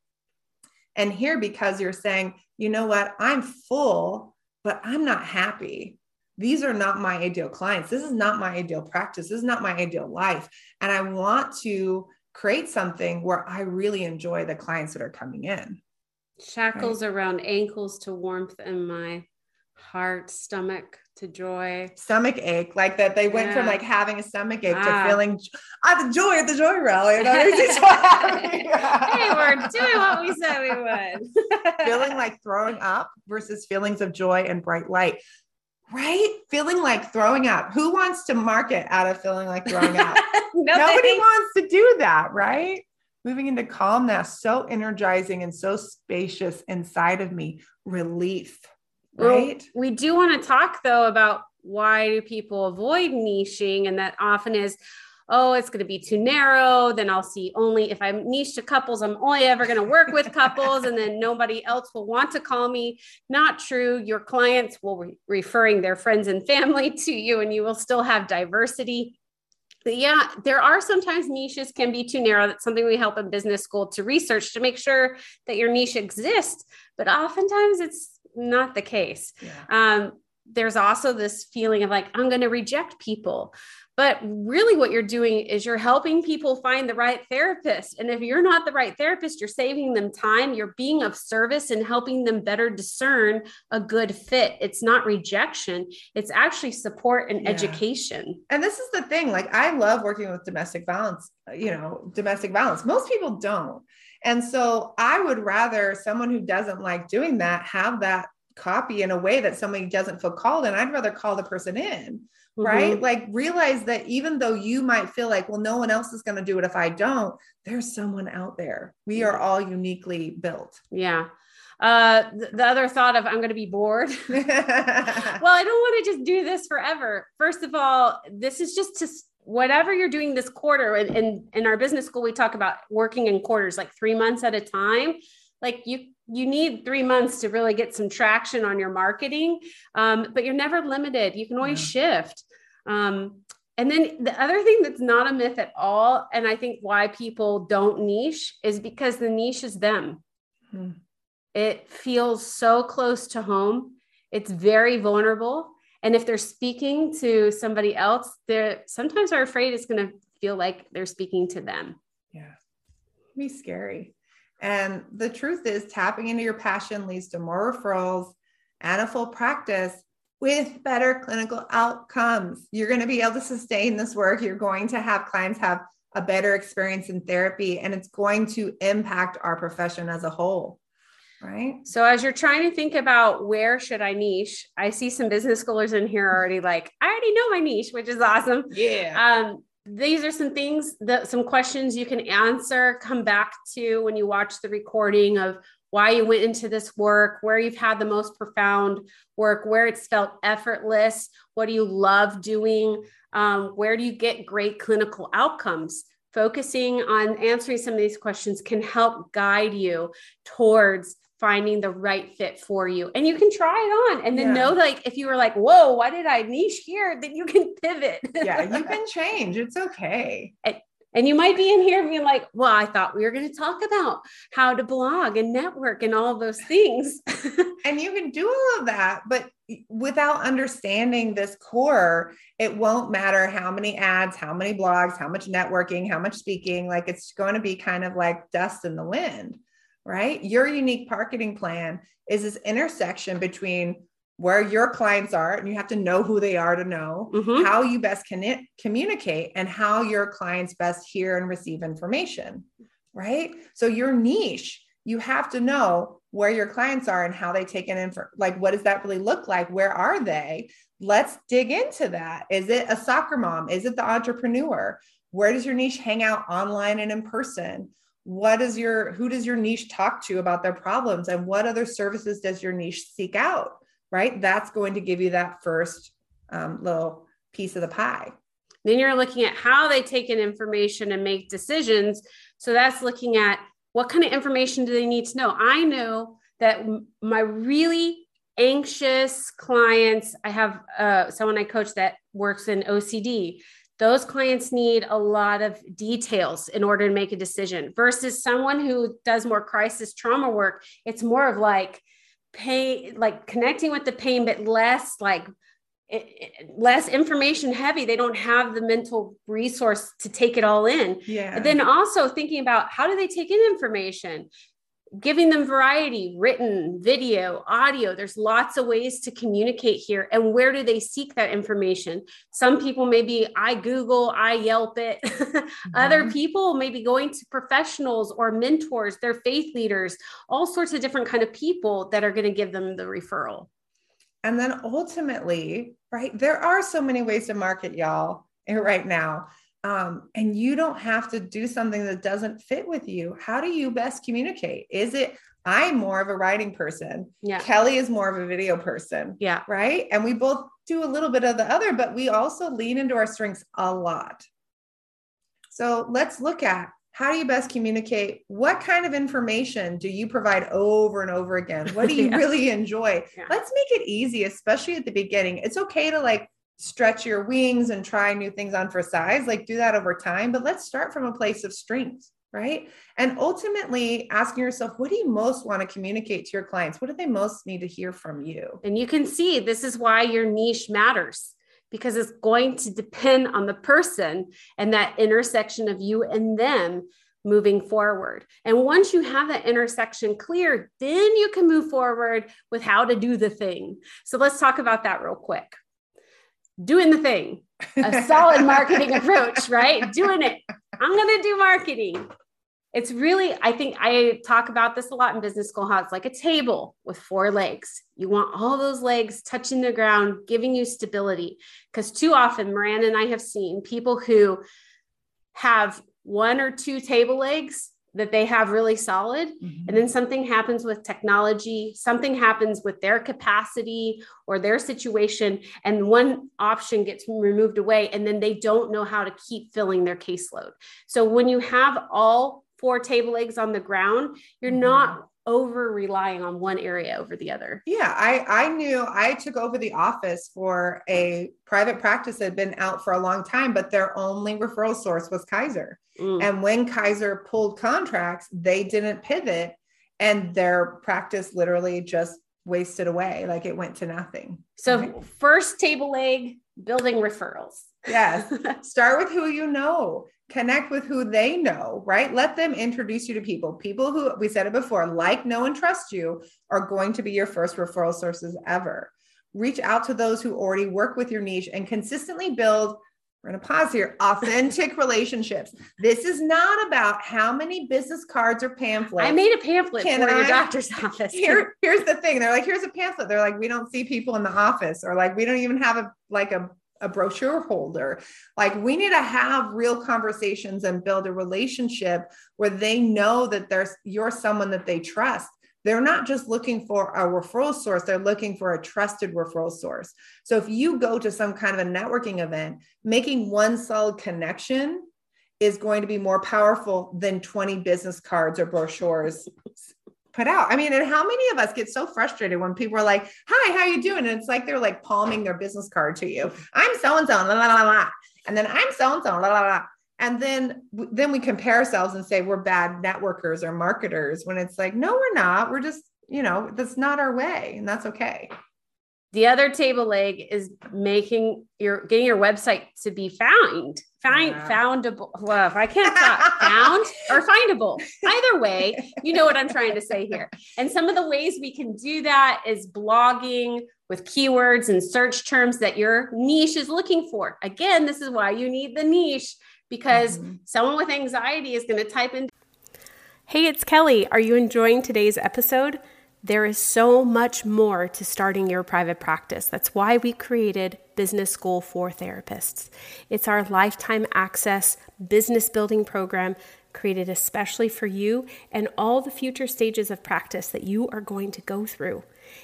and here because you're saying, you know what, I'm full, but I'm not happy. These are not my ideal clients. This is not my ideal practice. This is not my ideal life. And I want to create something where I really enjoy the clients that are coming in. Shackles right? around ankles to warmth in my heart, stomach to joy. Stomach ache, like that. They went yeah. from like having a stomach ache ah. to feeling I have joy at the joy rally. hey, we're doing what we said we would. feeling like throwing up versus feelings of joy and bright light. Right? Feeling like throwing up. Who wants to market out of feeling like throwing up? Nobody wants to do that, right? Moving into calmness, so energizing and so spacious inside of me. Relief right well, we do want to talk though about why do people avoid niching and that often is oh it's going to be too narrow then i'll see only if i'm niche to couples i'm only ever going to work with couples and then nobody else will want to call me not true your clients will be referring their friends and family to you and you will still have diversity but yeah, there are sometimes niches can be too narrow. That's something we help in business school to research to make sure that your niche exists. But oftentimes it's not the case. Yeah. Um, there's also this feeling of like, I'm going to reject people. But really, what you're doing is you're helping people find the right therapist. And if you're not the right therapist, you're saving them time, you're being of service and helping them better discern a good fit. It's not rejection, it's actually support and yeah. education. And this is the thing like, I love working with domestic violence, you know, domestic violence. Most people don't. And so I would rather someone who doesn't like doing that have that copy in a way that somebody doesn't feel called in. I'd rather call the person in, mm-hmm. right? Like realize that even though you might feel like, well, no one else is going to do it if I don't, there's someone out there. We are all uniquely built. Yeah. Uh, the other thought of I'm going to be bored. well, I don't want to just do this forever. First of all, this is just to whatever you're doing this quarter and in, in our business school we talk about working in quarters like three months at a time. Like you you need three months to really get some traction on your marketing um, but you're never limited. You can always yeah. shift. Um, and then the other thing that's not a myth at all and i think why people don't niche is because the niche is them. Hmm. it feels so close to home. It's very vulnerable and if they're speaking to somebody else, they're sometimes are afraid it's going to feel like they're speaking to them. Yeah. Be scary. And the truth is, tapping into your passion leads to more referrals and a full practice with better clinical outcomes. You're going to be able to sustain this work. You're going to have clients have a better experience in therapy and it's going to impact our profession as a whole right? So as you're trying to think about where should i niche i see some business schoolers in here already like i already know my niche which is awesome. Yeah. Um these are some things that some questions you can answer come back to when you watch the recording of why you went into this work where you've had the most profound work where it's felt effortless what do you love doing um, where do you get great clinical outcomes? Focusing on answering some of these questions can help guide you towards finding the right fit for you and you can try it on and then yeah. know like if you were like whoa why did i niche here? Then you can pivot. Yeah you can change. It's okay. And, and you might be in here being like well i thought we were going to talk about how to blog and network and all those things. And you can do all of that but without understanding this core it won't matter how many ads how many blogs how much networking how much speaking like it's going to be kind of like dust in the wind right? Your unique marketing plan is this intersection between where your clients are, and you have to know who they are to know mm-hmm. how you best can communicate and how your clients best hear and receive information, right? So, your niche, you have to know where your clients are and how they take in info. Like, what does that really look like? Where are they? Let's dig into that. Is it a soccer mom? Is it the entrepreneur? Where does your niche hang out online and in person? What is your who does your niche talk to about their problems? And what other services does your niche seek out right? That's going to give you that first um, little piece of the pie. Then you're looking at how they take in information and make decisions. So that's looking at what kind of information do they need to know? I know that my really anxious clients i have uh, someone i coach that works in ocd those clients need a lot of details in order to make a decision versus someone who does more crisis trauma work. It's more of like pain like connecting with the pain but less like it, it, less information heavy. They don't have the mental resource to take it all in. Yeah. but then also thinking about how do they take in information giving them variety written video audio. There's lots of ways to communicate here. And where do they seek that information? Some people maybe i google i yelp it. Mm-hmm. other people maybe going to professionals or mentors their faith leaders all sorts of different kind of people that are going to give them the referral. And then ultimately right there are so many ways to market y'all right now um, and you don't have to do something that doesn't fit with you how do you best communicate? Is it i'm more of a writing person? Yeah. Kelly is more of a video person yeah. right? And we both do a little bit of the other but we also lean into our strengths a lot. So let's look at how do you best communicate? What kind of information do you provide over and over again? What do you yeah. really enjoy? Yeah. let's make it easy especially at the beginning. It's okay to like stretch your wings and try new things on for size, like do that over time. But let's start from a place of strength, right? And ultimately asking yourself, what do you most want to communicate to your clients? What do they most need to hear from you? And you can see this is why your niche matters because it's going to depend on the person and that intersection of you and them moving forward. And once you have that intersection clear, then you can move forward with how to do the thing. So let's talk about that real quick doing the thing, a solid marketing approach, right? Doing it. I'm going to do marketing. It's really, I think I talk about this a lot in business school how it's like a table with four legs. You want all those legs touching the ground, giving you stability. Because too often, Miranda and I have seen people who have one or two table legs that they have really solid mm-hmm. and then something happens with technology something happens with their capacity or their situation and one option gets removed away and then they don't know how to keep filling their caseload so when you have all four table legs on the ground you're mm-hmm. not over relying on one area over the other. Yeah, I I knew I took over the office for a private practice that had been out for a long time, but their only referral source was Kaiser. Mm. And when Kaiser pulled contracts, they didn't pivot and their practice literally just wasted away like it went to nothing. So right? first table leg building referrals. Yes. Start with who you know connect with who they know, right? Let them introduce you to people. People who we said it before, like, know, and trust you are going to be your first referral sources ever. Reach out to those who already work with your niche and consistently build we're going to pause here. Authentic relationships. This is not about how many business cards or pamphlets. I made a pamphlet Can for I? your doctor's office. Here, here's the thing. They're like, here's a pamphlet. They're like, we don't see people in the office, or like, we don't even have a like a a brochure holder. Like we need to have real conversations and build a relationship where they know that there's you're someone that they trust they're not just looking for a referral source, they're looking for a trusted referral source. So if you go to some kind of a networking event, making one solid connection is going to be more powerful than 20 business cards or brochures put out. I mean, and how many of us get so frustrated when people are like, "Hi, how you doing?" And it's like they're like palming their business card to you. I'm so and so, la la la la, and then I'm so and so, la la la and then then we compare ourselves and say we're bad networkers or marketers when it's like no we're not we're just you know that's not our way and that's okay the other table leg is making your getting your website to be found find yeah. foundable well if i can't talk found or findable either way you know what i'm trying to say here and some of the ways we can do that is blogging with keywords and search terms that your niche is looking for again this is why you need the niche because mm-hmm. someone with anxiety is going to type in. Hey, it's Kelly. Are you enjoying today's episode? There is so much more to starting your private practice. That's why we created Business School for Therapists. It's our lifetime access business building program created especially for you and all the future stages of practice that you are going to go through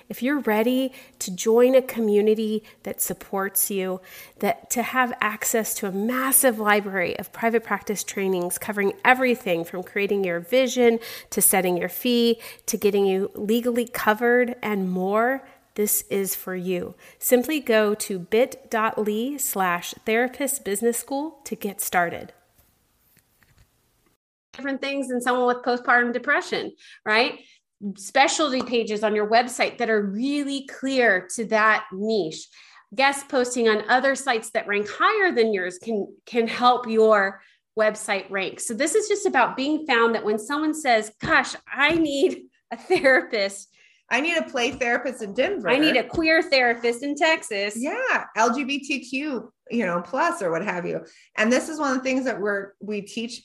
if you're ready to join a community that supports you, that to have access to a massive library of private practice trainings covering everything from creating your vision to setting your fee to getting you legally covered and more, this is for you. Simply go to bit.ly slash therapist business school to get started different things than someone with postpartum depression, right? specialty pages on your website that are really clear to that niche guest posting on other sites that rank higher than yours can can help your website rank so this is just about being found that when someone says gosh i need a therapist I need a play therapist in Denver. I need a queer therapist in Texas. Yeah, LGBTQ, you know, plus or what have you. And this is one of the things that we're we teach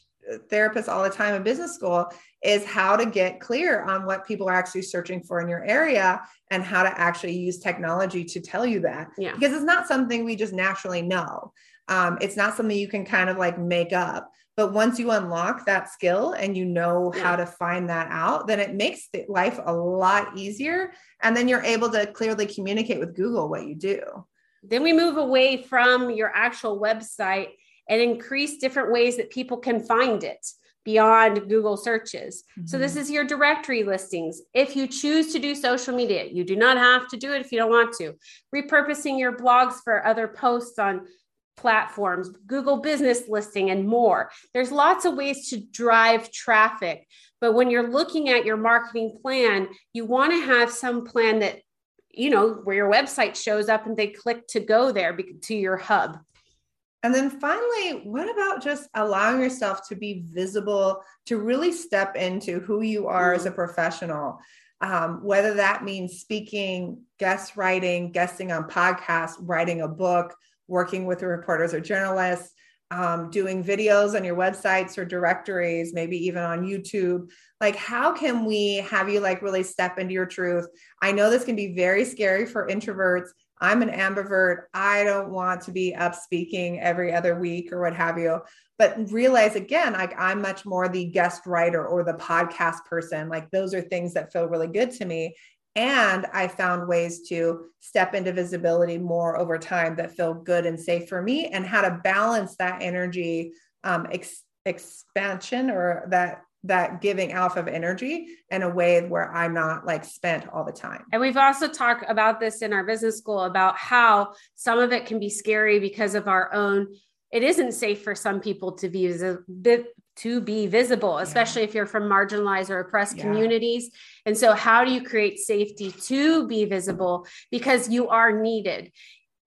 therapists all the time in business school is how to get clear on what people are actually searching for in your area and how to actually use technology to tell you that. Yeah. Because it's not something we just naturally know. Um, it's not something you can kind of like make up. But once you unlock that skill and you know yeah. how to find that out, then it makes life a lot easier. And then you're able to clearly communicate with Google what you do. Then we move away from your actual website and increase different ways that people can find it beyond Google searches. Mm-hmm. So this mm-hmm. is your directory listings. If you choose to do social media, you do not have to do it if you don't want to. Repurposing your blogs for other posts on platforms, Google business listing and more. There's lots of ways to drive traffic. But when you're looking at your marketing plan, you want to have some plan that you know where your website shows up and they click to go there to your hub and then finally, what about just allowing yourself to be visible, to really step into who you are as a mm-hmm. professional? Um, whether that means speaking, guest writing, guesting on podcasts, writing a book, working with the reporters or journalists, um, doing videos on your websites or directories, maybe even on YouTube. Like, how can we have you like really step into your truth? I know this can be very scary for introverts. I'm an ambivert. I don't want to be up speaking every other week or what have you. But realize again, like I'm much more the guest writer or the podcast person. Like those are things that feel really good to me. And I found ways to step into visibility more over time that feel good and safe for me, and how to balance that energy um, ex- expansion or that that giving off of energy in a way where I'm not like spent all the time. And we've also talked about this in our business school about how some of it can be scary because of our own it isn't safe for some people to be to be visible especially yeah. if you're from marginalized or oppressed yeah. communities and so how do you create safety to be visible because you are needed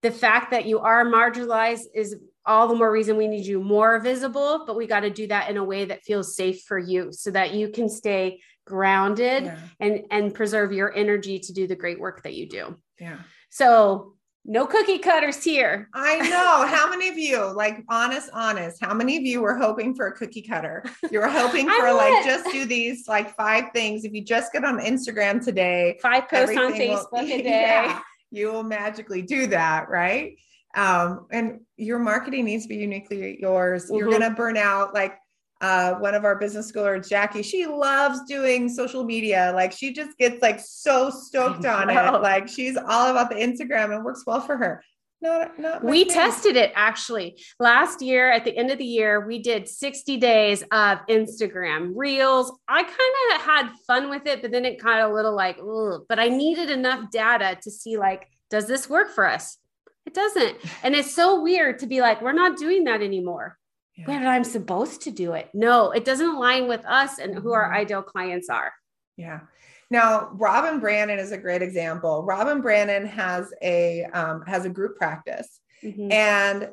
the fact that you are marginalized is all the more reason we need you more visible, but we got to do that in a way that feels safe for you so that you can stay grounded yeah. and and preserve your energy to do the great work that you do. Yeah. So no cookie cutters here. I know. How many of you, like honest, honest, how many of you were hoping for a cookie cutter? You were hoping for like just do these like five things. If you just get on Instagram today, five posts on Facebook will, a day, yeah, you will magically do that, right? Um, and your marketing needs to be uniquely yours. Mm-hmm. You're gonna burn out like uh, one of our business schoolers, Jackie, she loves doing social media. Like she just gets like so stoked on it. Like she's all about the Instagram and works well for her. Not, not we thing. tested it actually last year at the end of the year. We did 60 days of Instagram reels. I kind of had fun with it, but then it kind of a little like, ugh. but I needed enough data to see like, does this work for us? It doesn't. And it's so weird to be like, we're not doing that anymore yeah. but I'm supposed to do it. No, it doesn't align with us and who our mm-hmm. ideal clients are. Yeah. Now, Robin Brannon is a great example. Robin Brannon has a um, has a group practice, mm-hmm. and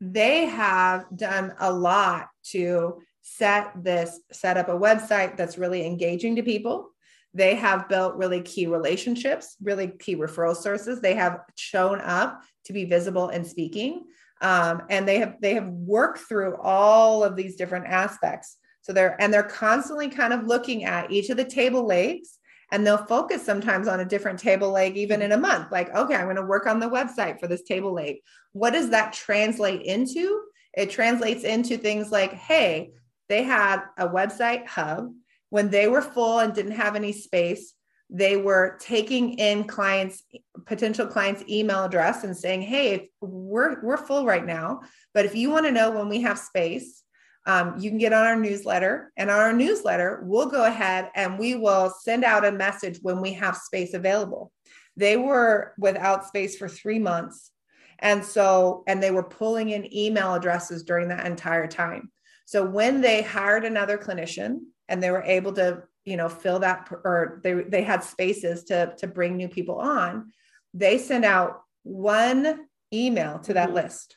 they have done a lot to set this set up a website that's really engaging to people. They have built really key relationships, really key referral sources. They have shown up to be visible and speaking um, and they have they have worked through all of these different aspects. So they're and they're constantly kind of looking at each of the table legs and they'll focus sometimes on a different table leg even in a month. Like okay i'm going to work on the website for this table leg. What does that translate into? It translates into things like hey they had a website hub. When they were full and didn't have any space they were taking in clients potential clients email address and saying hey we're we're full right now but if you want to know when we have space um, you can get on our newsletter and on our newsletter we'll go ahead and we will send out a message when we have space available. They were without space for three months and so and they were pulling in email addresses during that entire time. So when they hired another clinician and they were able to you know fill that or they they had spaces to to bring new people on they sent out one email to that mm-hmm. list.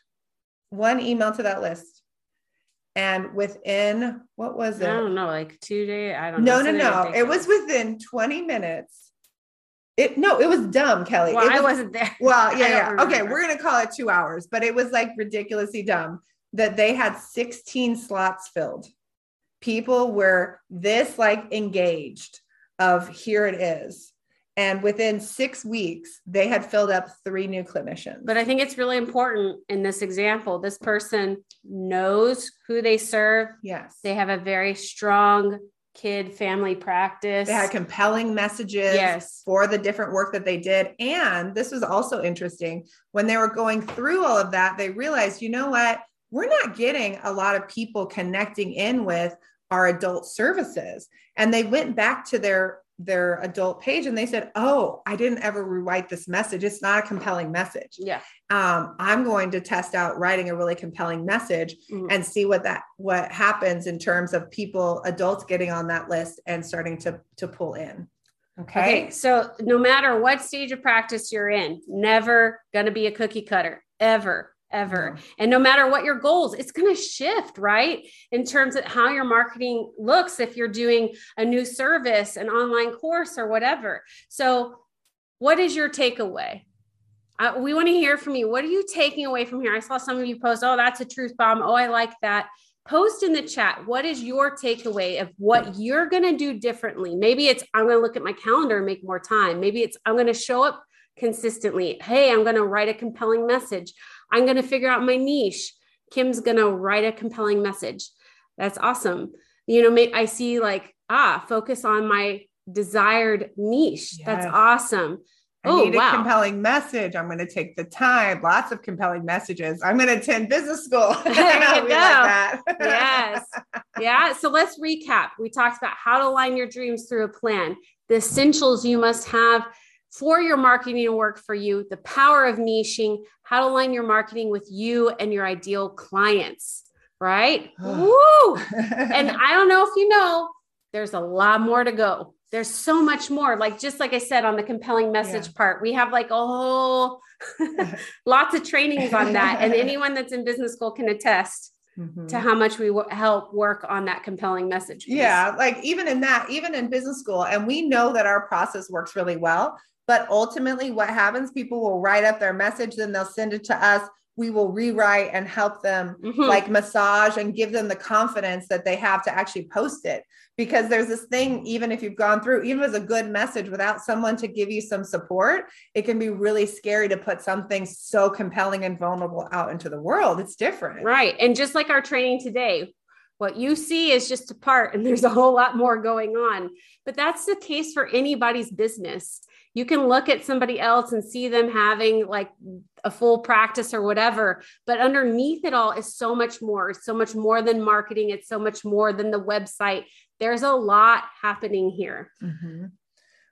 One email to that list. And within what was it? i don't know like two days i don't no know. no no. no. it was within 20 minutes. It no it was dumb kelly. Well, was, i wasn't there. Well yeah yeah. Okay we're gonna call it two hours but it was like ridiculously dumb that they had 16 slots filled people were this like engaged of here it is. And within six weeks they had filled up three new clinicians. But i think it's really important in this example this person knows who they serve. Yes. They have a very strong kid family practice. They had compelling messages yes. for the different work that they did. And this was also interesting when they were going through all of that they realized you know what? We're not getting a lot of people connecting in with our adult services. And they went back to their their adult page and they said oh i didn't ever rewrite this message. It's not a compelling message. Yeah. Um, i'm going to test out writing a really compelling message mm-hmm. and see what that what happens in terms of people adults getting on that list and starting to to pull in. Okay, okay. So no matter what stage of practice you're in never going to be a cookie cutter ever ever. And no matter what your goals, it's going to shift, right? In terms of how your marketing looks if you're doing a new service, an online course, or whatever. So, what is your takeaway? Uh, we want to hear from you. What are you taking away from here? I saw some of you post, oh, that's a truth bomb. Oh, I like that. Post in the chat. What is your takeaway of what you're going to do differently? Maybe it's, I'm going to look at my calendar and make more time. Maybe it's, I'm going to show up consistently. Hey, I'm going to write a compelling message. I'm going to figure out my niche. Kim's going to write a compelling message. That's awesome. You know, I see like, ah, focus on my desired niche. Yes. That's awesome. I oh, need a wow. compelling message. I'm going to take the time. Lots of compelling messages. I'm going to attend business school. yes. Yeah. So let's recap. We talked about how to align your dreams through a plan, the essentials you must have for your marketing to work for you, the power of niching, how to align your marketing with you and your ideal clients, right? Woo! And I don't know if you know, there's a lot more to go. There's so much more. Like just like I said on the compelling message yeah. part, we have like a whole lots of trainings on that. And anyone that's in business school can attest. Mm-hmm. to how much we w- help work on that compelling message. Piece. Yeah, like even in that, even in business school, and we know that our process works really well But ultimately, what happens? People will write up their message, then they'll send it to us. We will rewrite and help them Mm-hmm. like massage and give them the confidence that they have to actually post it. Because there's this thing, even if you've gone through, even as a good message without someone to give you some support, it can be really scary to put something so compelling and vulnerable out into the world. It's different. Right. And just like our training today, what you see is just a part, and there's a whole lot more going on. But that's the case for anybody's business. You can look at somebody else and see them having like a full practice or whatever, but underneath it all is so much more. It's so much more than marketing, it's so much more than the website. There's a lot happening here. Mhm.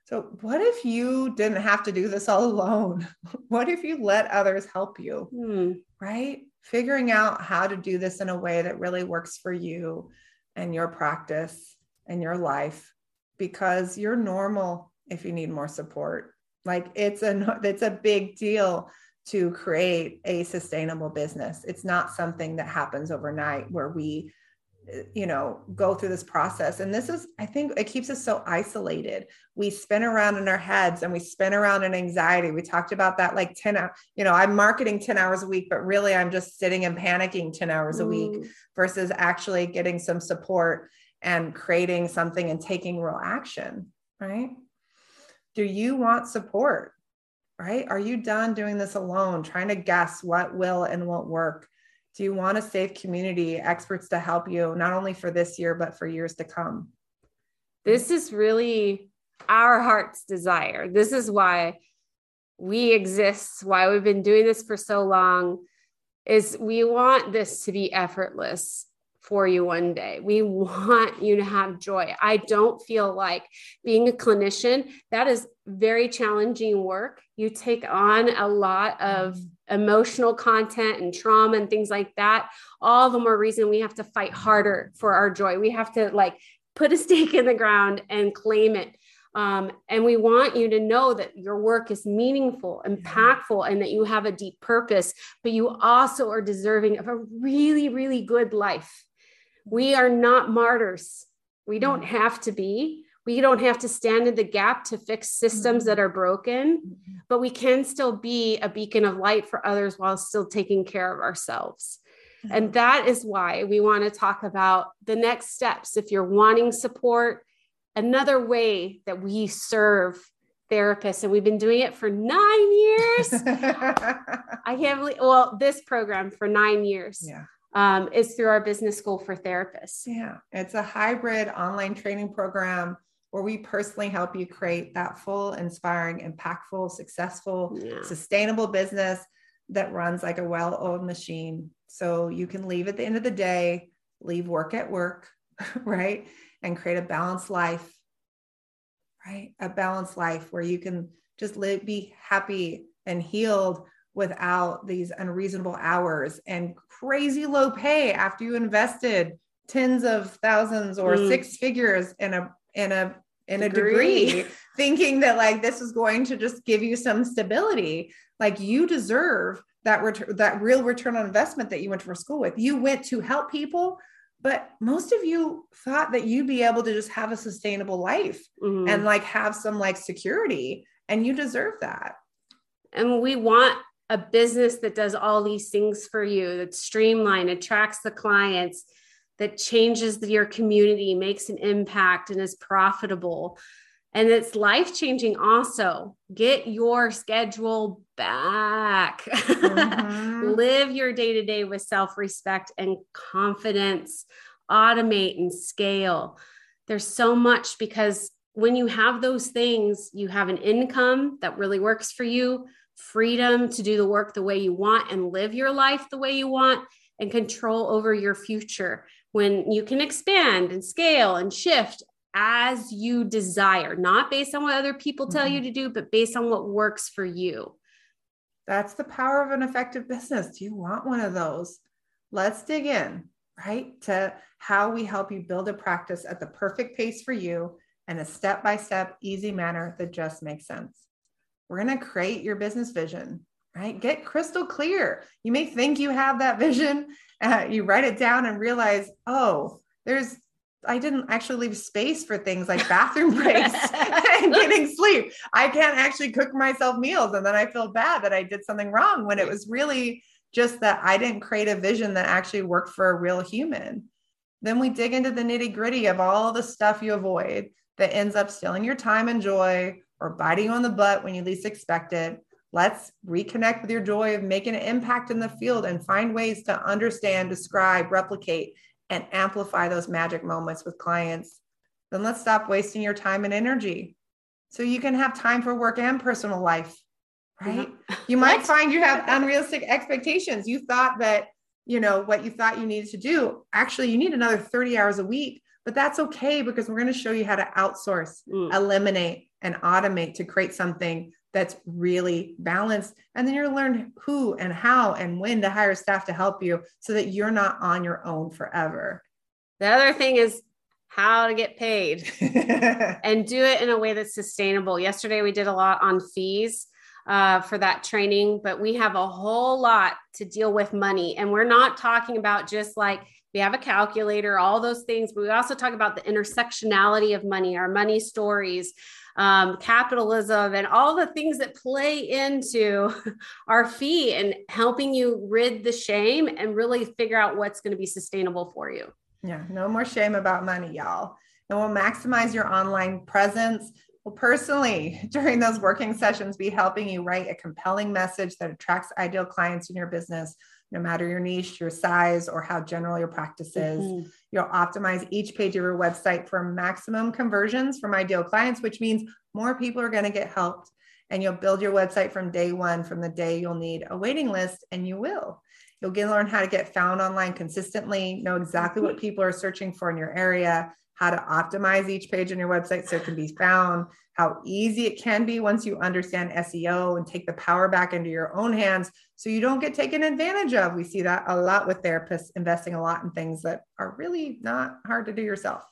So, what if you didn't have to do this all alone? What if you let others help you? Hmm. right? Figuring out how to do this in a way that really works for you and your practice and your life because you're normal if you need more support. Like it's a it's a big deal to create a sustainable business. It's not something that happens overnight where we uh, you know go through this process and this is i think it keeps us so isolated we spin around in our heads and we spin around in anxiety we talked about that like 10 hours you know i'm marketing 10 hours a week but really i'm just sitting and panicking 10 hours a week Mm. versus actually getting some support and creating something and taking real action right do you want support right? Are you done doing this alone trying to guess what will and won't work? Do you want a safe community experts to help you not only for this year but for years to come? This is really our heart's desire. This is why we exist, why we've been doing this for so long is we want this to be effortless for you one day. We want you to have joy. I don't feel like being a clinician that is very challenging work. You take on a lot of emotional content and trauma and things like that. All the more reason we have to fight harder for our joy. We have to like put a stake in the ground and claim it. Um, and we want you to know that your work is meaningful, impactful, and that you have a deep purpose, but you also are deserving of a really, really good life. We are not martyrs. We don't mm-hmm. have to be. We don't have to stand in the gap to fix systems mm-hmm. that are broken, mm-hmm. but we can still be a beacon of light for others while still taking care of ourselves. And that is why we want to talk about the next steps. If you're wanting support, another way that we serve therapists, and we've been doing it for nine years. I can't believe, well, this program for nine years yeah um, is through our business school for therapists. yeah it's a hybrid online training program where we personally help you create that full inspiring impactful successful Yeah. sustainable business that runs like a well-oiled machine so you can leave at the end of the day leave work at work right and create a balanced life right a balanced life where you can just live be happy and healed without these unreasonable hours and crazy low pay after you invested tens of thousands or Mm. six figures in a in a in a Degree. degree thinking that like this is going to just give you some stability like you deserve that return that real return on investment that you went to school with you went to help people but most of you thought that you'd be able to just have a sustainable life Mhm. and like have some like security and you deserve that and we want a business that does all these things for you, that streamlined attracts the clients that changes the- your community makes an impact and is profitable. And it's life changing also. Get your schedule back. Mhm. live your day to day with self respect and confidence. Automate and scale. There's so much because when you have those things you have an income that really works for you freedom to do the work the way you want and live your life the way you want and control over your future when you can expand and scale and shift as you desire not based on what other people tell you mm-hmm. to do but based on what works for you That's the power of an effective business. Do you want one of those? Let's dig in, right, to how we help you build a practice at the perfect pace for you and a step by step, easy manner that just makes sense. We're going to create your business vision, right? Get crystal clear. You may think you have that vision, uh, you write it down and realize, oh, there's I didn't actually leave space for things like bathroom breaks and getting sleep. I can't actually cook myself meals. And then I feel bad that I did something wrong when it was really just that I didn't create a vision that actually worked for a real human. Then we dig into the nitty gritty of all the stuff you avoid that ends up stealing your time and joy or biting on the butt when you least expect it. Let's reconnect with your joy of making an impact in the field and find ways to understand, describe, replicate, and amplify those magic moments with clients. Then let's stop wasting your time and energy so you can have time for work and personal life, right? Mm-hmm. You might find you have unrealistic expectations. You thought that, you know, what you thought you needed to do, actually, you need another 30 hours a week, but that's okay because we're going to show you how to outsource, mm. eliminate, and automate to create something that's really balanced. And then you'll learn who and how and when to hire staff to help you so that you're not on your own forever. The other thing is how to get paid and do it in a way that's sustainable. Yesterday, we did a lot on fees. Uh, for that training, but we have a whole lot to deal with money. And we're not talking about just like we have a calculator, all those things, but we also talk about the intersectionality of money, our money stories, um, capitalism, and all the things that play into our fee and helping you rid the shame and really figure out what's going to be sustainable for you. Yeah, no more shame about money, y'all. And we'll maximize your online presence. Well, personally, during those working sessions, be helping you write a compelling message that attracts ideal clients in your business no matter your niche, your size, or how general your practice is. Mm-hmm. You'll optimize each page of your website for maximum conversions from ideal clients, which means more people are going to get helped. And you'll build your website from day one, from the day you'll need a waiting list, and you will. You'll get learn how to get found online consistently, know exactly what mm-hmm. people are searching for in your area, how to optimize each page on your website so it can be found, how easy it can be once you understand SEO and take the power back into your own hands so you don't get taken advantage of. We see that a lot with therapists investing a lot in things that are really not hard to do yourself.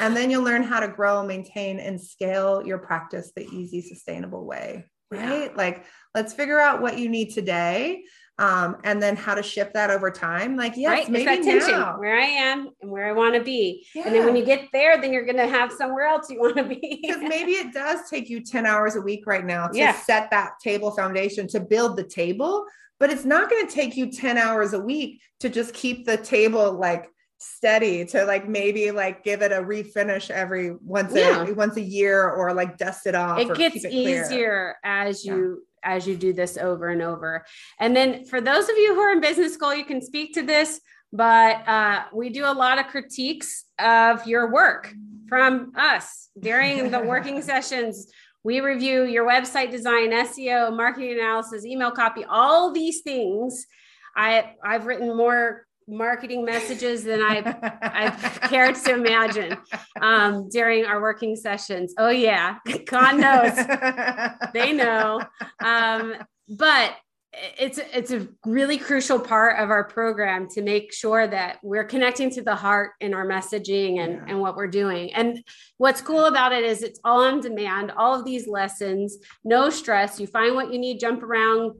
And then you'll learn how to grow, maintain, and scale your practice the easy, sustainable way. Right? Yeah. Like, let's figure out what you need today um, and then how to shift that over time. Like, yes, right? maybe it's that tension now. where I am and where I want to be. Yeah. And then when you get there, then you're going to have somewhere else you want to be. Because maybe it does take you 10 hours a week right now to yeah. set that table foundation, to build the table, but it's not going to take you 10 hours a week to just keep the table like steady to like maybe like give it a refinish every once yeah. a once a year or like dust it off. It gets it easier as you as you do this over and over. And then for those of you who are in business school, you can speak to this, but uh, we do a lot of critiques of your work from us during the working sessions. We review your website design, SEO, marketing analysis, email copy, all these things. I, I've written more marketing messages than I've, I've cared to imagine um, during our working sessions. Oh, yeah, God knows. they know. Um, but it's it's a really crucial part of our program to make sure that we're connecting to the heart in our messaging and, yeah. and what we're doing. And what's cool about it is it's all on demand, all of these lessons, no stress. You find what you need, jump around,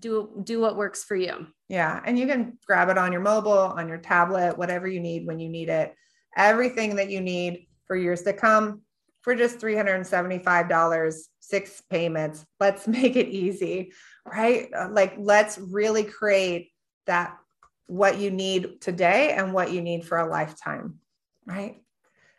do do what works for you. Yeah, and you can grab it on your mobile, on your tablet, whatever you need when you need it. Everything that you need for years to come for just $375, six payments. Let's make it easy, right? Uh, like let's really create that what you need today and what you need for a lifetime, right?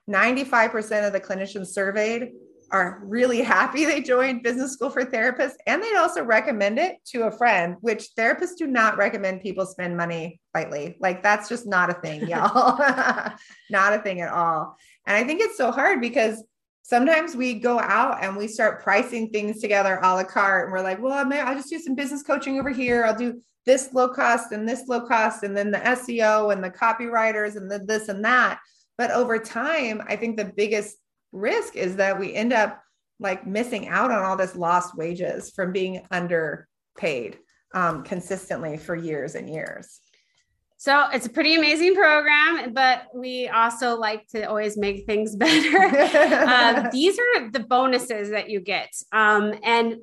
95% of the clinicians surveyed are really happy they joined business school for therapists and they'd also recommend it to a friend which therapists do not recommend people spend money lightly. Like that's just not a thing y'all. Not a thing at all. And i think it's so hard because sometimes we go out and we start pricing things together a la carte and we're like well may, i'll just do some business coaching over here? I'll do this low cost and this low cost and then the seo and the copywriters and the this and that. But over time i think the biggest risk is that we end up like missing out on all this lost wages from being underpaid um, consistently for years and years. So it's a pretty amazing program, but we also like to always make things better. uh, these are the bonuses that you get. Um, and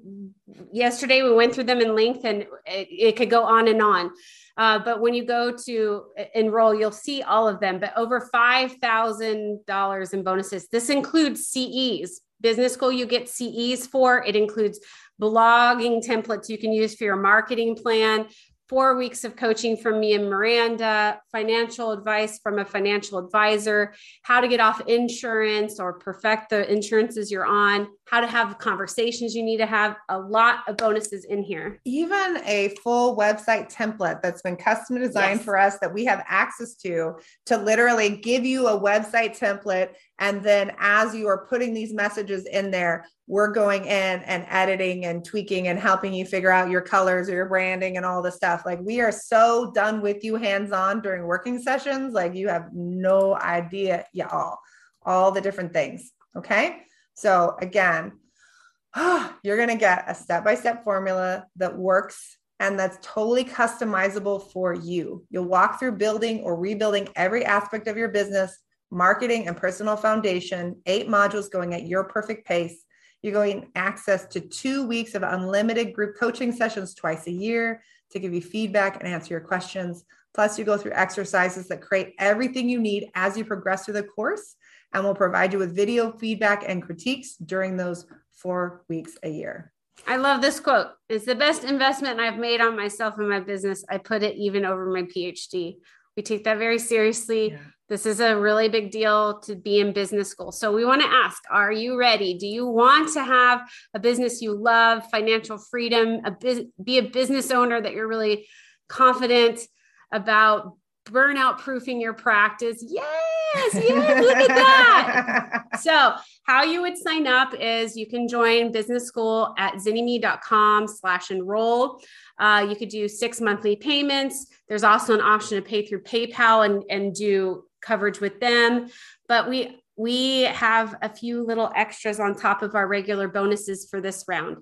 yesterday we went through them in length and it, it could go on and on. Uh, but when you go to enroll, you'll see all of them, but over $5,000 in bonuses. This includes CEs, business school you get CEs for. It includes blogging templates you can use for your marketing plan, four weeks of coaching from me and Miranda, financial advice from a financial advisor, how to get off insurance or perfect the insurances you're on, how to have conversations you need to have, a lot of bonuses in here. Even a full website template that's been custom designed yes. for us that we have access to, to literally give you a website template. And then as you are putting these messages in there, we're going in and editing and tweaking and helping you figure out your colors or your branding and all the stuff. Like we are so done with you hands on during working sessions. Like you have no idea, y'all, all the different things. Okay. So again, you're going to get a step by step formula that works and that's totally customizable for you. You'll walk through building or rebuilding every aspect of your business, marketing, and personal foundation, eight modules going at your perfect pace you're going access to two weeks of unlimited group coaching sessions twice a year to give you feedback and answer your questions. Plus, you go through exercises that create everything you need as you progress through the course, and we'll provide you with video feedback and critiques during those four weeks a year. I love this quote. It's the best investment I've made on myself and my business. I put it even over my PhD. We take that very seriously. Yeah. This is a really big deal to be in business school. So we want to ask, are you ready? Do you want to have a business you love, financial freedom, a be a business owner that you're really confident about burnout proofing your practice? Yes, yes, look at that. so how you would sign up is you can join business school at zynnyme.com slash enroll. Uh, you could do six monthly payments. There's also an option to pay through PayPal and, and do coverage with them. But we we have a few little extras on top of our regular bonuses for this round.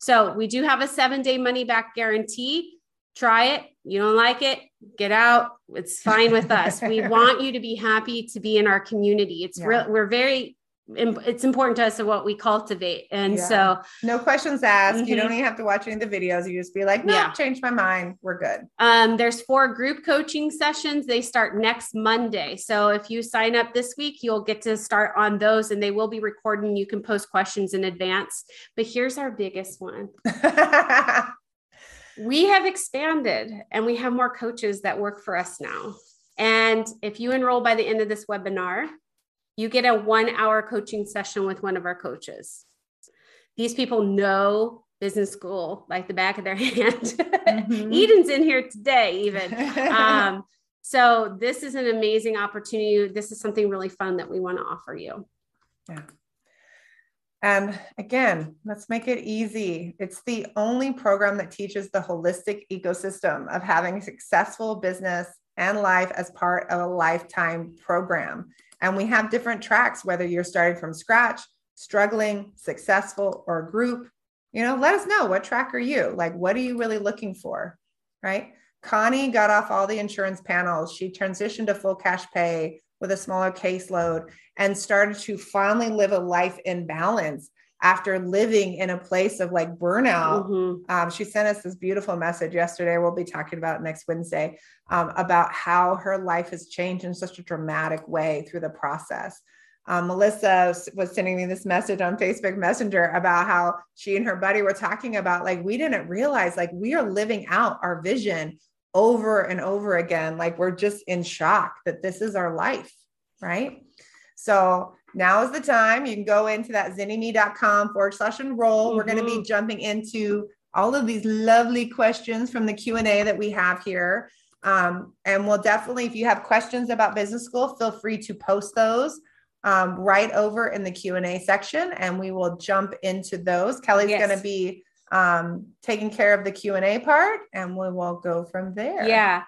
So we do have a seven day money back guarantee. Try it. You don't like it, get out. It's fine with us. we want you to be happy to be in our community. It's yeah. real. We're very it's important to us of what we cultivate. And yeah. so no questions asked. Mm-hmm. You don't mm-hmm. even have to watch any of the videos. You just be like, no, yeah. change my mind. We're good. Um, there's four group coaching sessions. They start next Monday. So if you sign up this week, you'll get to start on those and they will be recording. You can post questions in advance. But here's our biggest one. we have expanded and we have more coaches that work for us now. And if you enroll by the end of this webinar, you get a one hour coaching session with one of our coaches. These people know business school like the back of their hand. Mm-hmm. Eden's in here today, even. Um, so, this is an amazing opportunity. This is something really fun that we want to offer you. Yeah. And again, let's make it easy. It's the only program that teaches the holistic ecosystem of having successful business and life as part of a lifetime program. And we have different tracks, whether you're starting from scratch, struggling, successful, or group. You know, let us know what track are you? Like, what are you really looking for? Right. Connie got off all the insurance panels. She transitioned to full cash pay with a smaller caseload and started to finally live a life in balance after living in a place of like burnout. Mm-hmm. Um, she sent us this beautiful message yesterday. We'll be talking about next Wednesday um, about how her life has changed in such a dramatic way through the process. Um, Melissa was sending me this message on Facebook Messenger about how she and her buddy were talking about like, we didn't realize like we are living out our vision over and over again. Like, we're just in shock that this is our life, right? So, now is the time. You can go into that zynnyme.com forward slash enroll. Mm-hmm. We're going to be jumping into all of these lovely questions from the Q&A that we have here. Um, and we'll definitely, if you have questions about business school, feel free to post those um, right over in the Q&A section and we will jump into those. Kelly's yes. going to be um, taking care of the Q&A part and we will go from there. Yeah.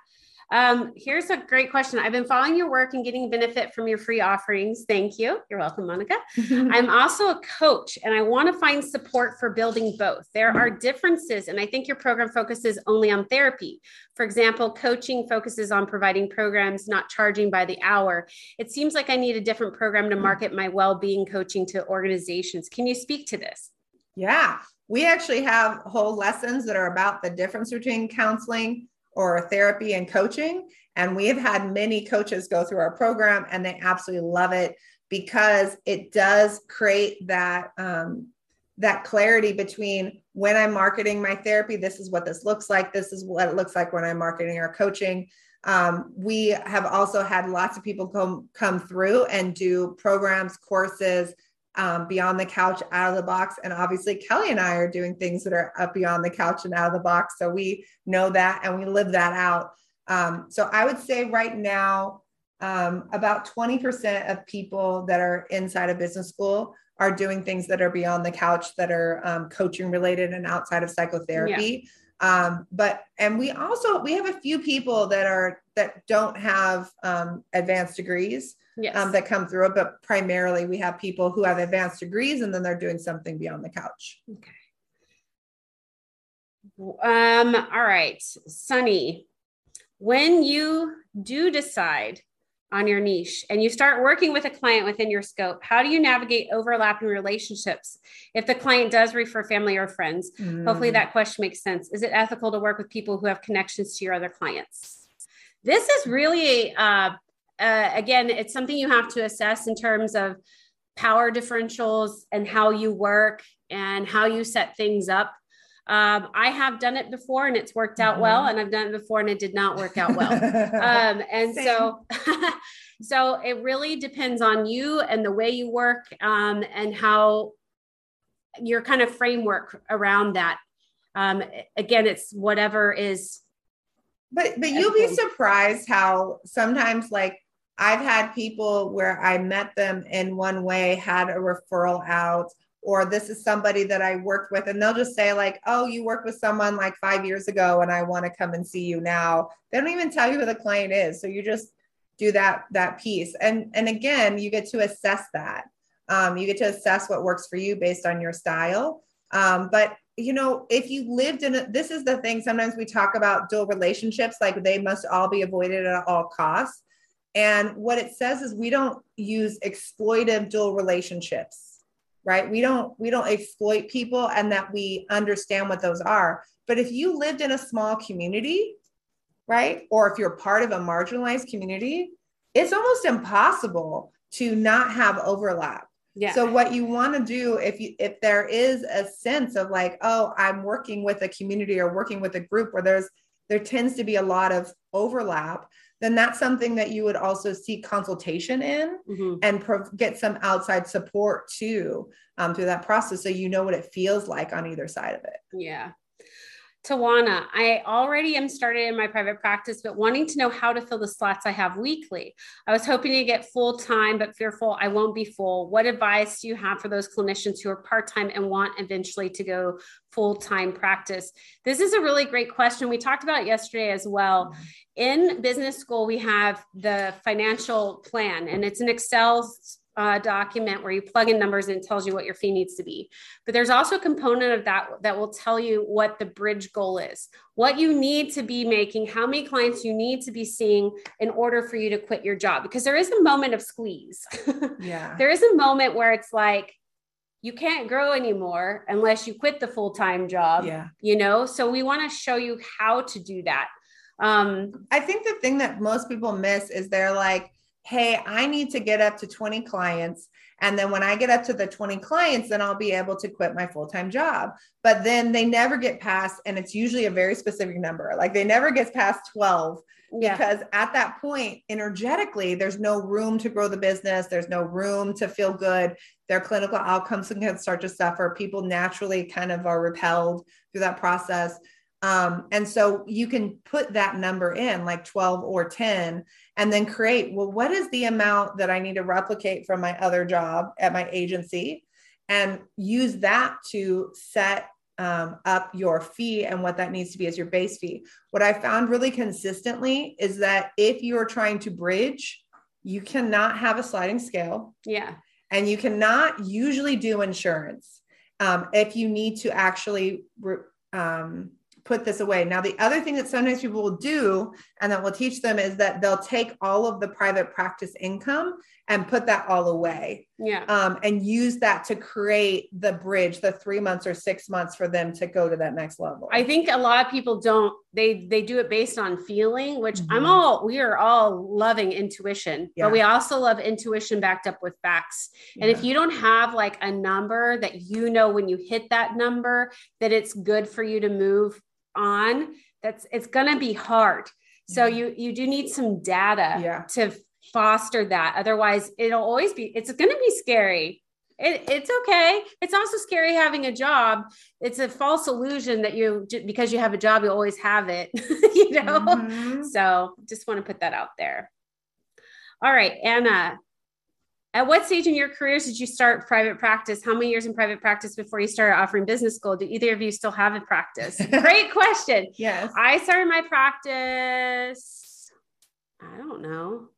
Um, here's a great question. I've been following your work and getting benefit from your free offerings. Thank you. You're welcome, Monica. I'm also a coach and I want to find support for building both. There are differences, and I think your program focuses only on therapy. For example, coaching focuses on providing programs, not charging by the hour. It seems like I need a different program to market my well being coaching to organizations. Can you speak to this? Yeah, we actually have whole lessons that are about the difference between counseling or therapy and coaching. And we have had many coaches go through our program and they absolutely love it. because it does create that um, that clarity between when I'm marketing my therapy, this is what this looks like. This is what it looks like when I'm marketing our coaching. Um, we have also had lots of people come come through and do programs, courses, um, beyond the couch, out of the box, and obviously Kelly and I are doing things that are up beyond the couch and out of the box. So we know that and we live that out. Um, so I would say right now, um, about 20% of people that are inside of business school are doing things that are beyond the couch that are um, coaching related and outside of psychotherapy. Yeah. Um, but and we also we have a few people that are that don't have um, advanced degrees yes. um, that come through it, but primarily we have people who have advanced degrees and then they're doing something beyond the couch. Okay. Um, all right, Sunny, when you do decide on your niche and you start working with a client within your scope, how do you navigate overlapping relationships if the client does refer family or friends? Mm. Hopefully that question makes sense. Is it ethical to work with people who have connections to your other clients? This is really, uh, uh, again, it's something you have to assess in terms of power differentials and how you work and how you set things up um, I have done it before and it's worked out mm-hmm. well, and I've done it before and it did not work out well. um, and Same. so, so it really depends on you and the way you work um, and how your kind of framework around that. Um, again, it's whatever is. But but you'll be surprised how sometimes like I've had people where I met them in one way, had a referral out, or this is somebody that I worked with, and they'll just say, like, oh, you worked with someone like five years ago, and I want to come and see you now. They don't even tell you who the client is. So you just do that that piece. And and again, you get to assess that. Um, you get to assess what works for you based on your style. Um, but you know, if you lived in a, this is the thing. Sometimes we talk about dual relationships, like they must all be avoided at all costs. And what it says is we don't use exploitive dual relationships right? We don't we don't exploit people and that we understand what those are. But if you lived in a small community right? Or if you're part of a marginalized community it's almost impossible to not have overlap. Yeah. So what you want to do if you if there is a sense of like, oh, I'm working with a community or working with a group where there's there tends to be a lot of overlap, then that's something that you would also seek consultation in mm-hmm. and pro- get some outside support too um, through that process so you know what it feels like on either side of it. Yeah. Tawana, I already am started in my private practice, but wanting to know how to fill the slots I have weekly. I was hoping to get full time, but fearful I won't be full. What advice do you have for those clinicians who are part time and want eventually to go full time practice? This is a really great question. We talked about it yesterday as well. Mm-hmm. In business school, we have the financial plan, and it's an Excel uh, document where you plug in numbers and it tells you what your fee needs to be. But there's also a component of that that will tell you what the bridge goal is, what you need to be making, how many clients you need to be seeing in order for you to quit your job. Because there is a moment of squeeze. Yeah. there is a moment where it's like, you can't grow anymore unless you quit the full-time job. Yeah. You know, so we want to show you how to do that. Um, I think the thing that most people miss is they're like, hey, I need to get up to 20 clients. And then when I get up to the 20 clients, then I'll be able to quit my full time job. But then they never get past, and it's usually a very specific number. Like they never get past 12 yeah. because at that point, energetically, there's no room to grow the business. There's no room to feel good. Their clinical outcomes can start to suffer. People naturally kind of are repelled through that process. Um, and so you can put that number in like 12 or 10 and then create, well, what is the amount that I need to replicate from my other job at my agency? And use that to set um, up your fee and what that needs to be as your base fee. What I found really consistently is that if you're trying to bridge, you cannot have a sliding scale. Yeah. And you cannot usually do insurance. Um, if you need to actually um, put this away. Now, the other thing that sometimes people will do and that we'll teach them is that they'll take all of the private practice income and put that all away. Yeah. um, and use that to create the bridge, the three months or six months for them to go to that next level. I think a lot of people don't they they do it based on feeling, which I'm Mhm. all we are all loving intuition, Yeah. but we also love intuition backed up with facts. And if you don't have like a number that you know when you hit that number that it's good for you to move on, that's it's going to be hard. So Mhm. you you do need some data Yeah. to foster that. Otherwise, it'll always be it's going to be scary. It, it's okay. It's also scary having a job. It's a false illusion that you because you have a job, you always have it. you know. Mhm. So just want to put that out there. All right, Anna. At what stage in your careers did you start private practice? How many years in private practice before you started offering business school? Do either of you still have a practice? Great question. Yes. I started my practice, I don't know.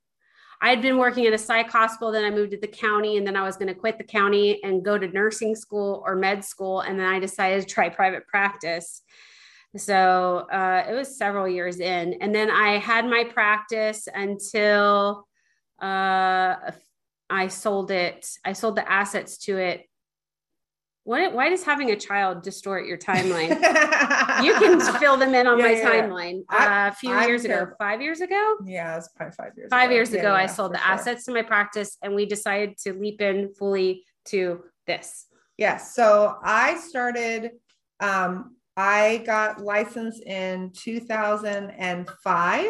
I'd been working at a psych hospital, then I moved to the county, and then I was going to quit the county and go to nursing school or med school. And then I decided to try private practice. So uh, it was several years in. And then I had my practice until uh, I sold it. I sold the assets to it. What, why does having a child distort your timeline? you can fill them in on Yeah, my yeah, yeah. timeline. I- Uh, a few I'm years ago, five years ago, Yeah, it's probably five years. five ago. years Yeah, ago, I sold the sure. assets to my practice, and we decided to leap in fully to this. Yes. So I started, um, I got licensed in 2005.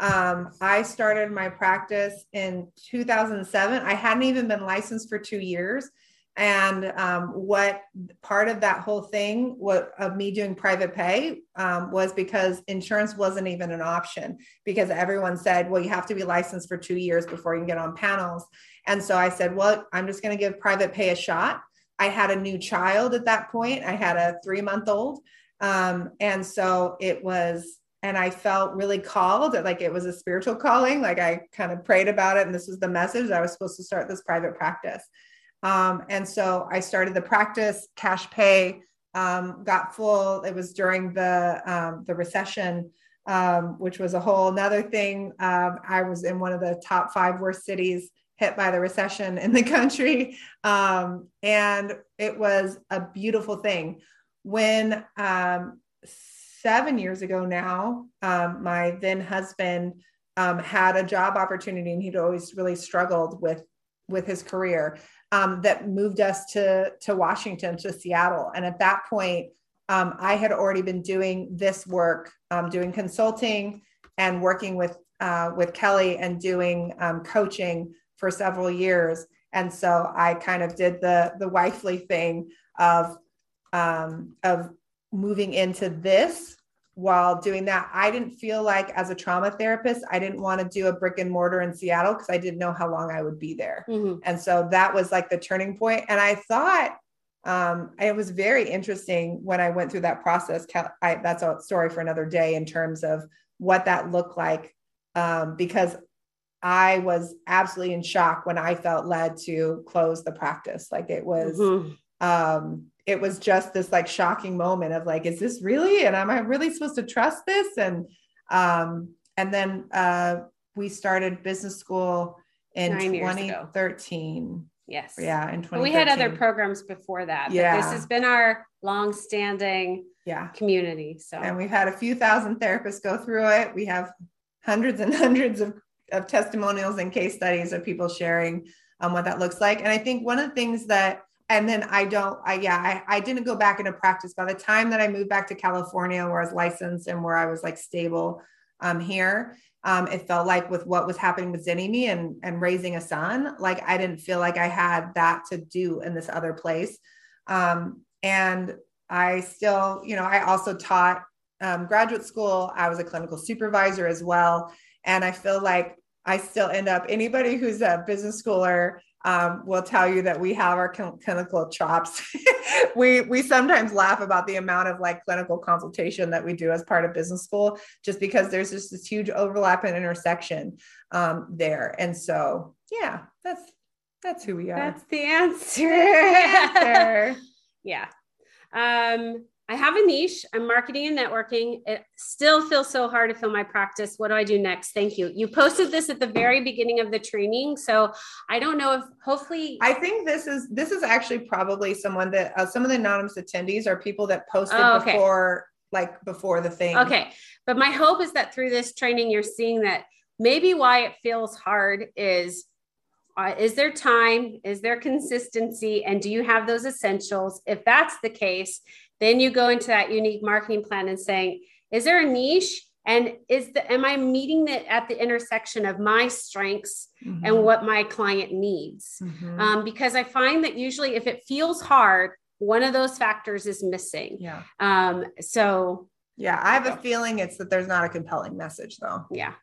Um, I started my practice in 2007. I hadn't even been licensed for two years. And um, what part of that whole thing, what of me doing private pay, um, was because insurance wasn't even an option because everyone said, well, you have to be licensed for two years before you can get on panels. And so I said, well, I'm just going to give private pay a shot. I had a new child at that point. I had a three month old. Um, and so it was, and I felt really called, like it was a spiritual calling. Like I kind of prayed about it. And this was the message I was supposed to start this private practice. Um, and so I started the practice, cash pay, um, got full. It was during the, um, the recession, um, which was a whole nother thing. Um, I was in one of the top five worst cities hit by the recession in the country. Um, and it was a beautiful thing. When seven years ago now, my then husband had a job opportunity and he'd always really struggled with with his career um, that moved us to to Washington to Seattle. And at that point, um, I had already been doing this work, um, doing consulting and working with uh, with Kelly and doing um, coaching for several years. And so I kind of did the the wifely thing of um, of moving into this while doing that. I didn't feel like as a trauma therapist, I didn't want to do a brick and mortar in Seattle because I didn't know how long I would be there. Mhm. And so that was like the turning point. And I thought um, it was very interesting when I went through that process. I, that's a story for another day in terms of what that looked like, um, because I was absolutely in shock when I felt led to close the practice. Like it was, Mhm. um, it was just this like shocking moment of like, is this really? And am I really supposed to trust this? And um, and then uh, we started business school in Nine 2013. Yes. Yeah, in 2013. But we had other programs before that. but Yeah. This has been our long-standing Yeah. community. So And we've had a few thousand therapists go through it. We have hundreds and hundreds of, of testimonials and case studies of people sharing um, what that looks like. And I think one of the things that, and then I don't, I, yeah, I, I didn't go back into practice by the time that I moved back to California where I was licensed and where I was like stable um, here. Um, it felt like with what was happening with Zynnyme and, and raising a son, like I didn't feel like I had that to do in this other place. Um, and I still, you know, I also taught um, graduate school. I was a clinical supervisor as well. And I feel like I still end up, anybody who's a business schooler um, will tell you that we have our clinical chops. we, we sometimes laugh about the amount of like clinical consultation that we do as part of business school, just because there's just this huge overlap and intersection um, there. And so, yeah, that's, that's who we are. that's the answer. Answer. yeah. Um, I have a niche. I'm marketing and networking. It still feels so hard to fill my practice. What do I do next? Thank you. You posted this at the very beginning of the training, so I don't know if hopefully I think this is this is actually probably someone that uh, some of the anonymous attendees are people that posted Oh, okay. before like before the thing. Okay. But my hope is that through this training, you're seeing that maybe why it feels hard is uh, is there time? Is there consistency? And do you have those essentials? If that's the case, then you go into that unique marketing plan and saying, is there a niche? And is the am I meeting it at the intersection of my strengths Mhm. and what my client needs? Mhm. Um, because I find that usually if it feels hard, one of those factors is missing. yeah. Um, so Yeah. I have a feeling it's that there's not a compelling message though. yeah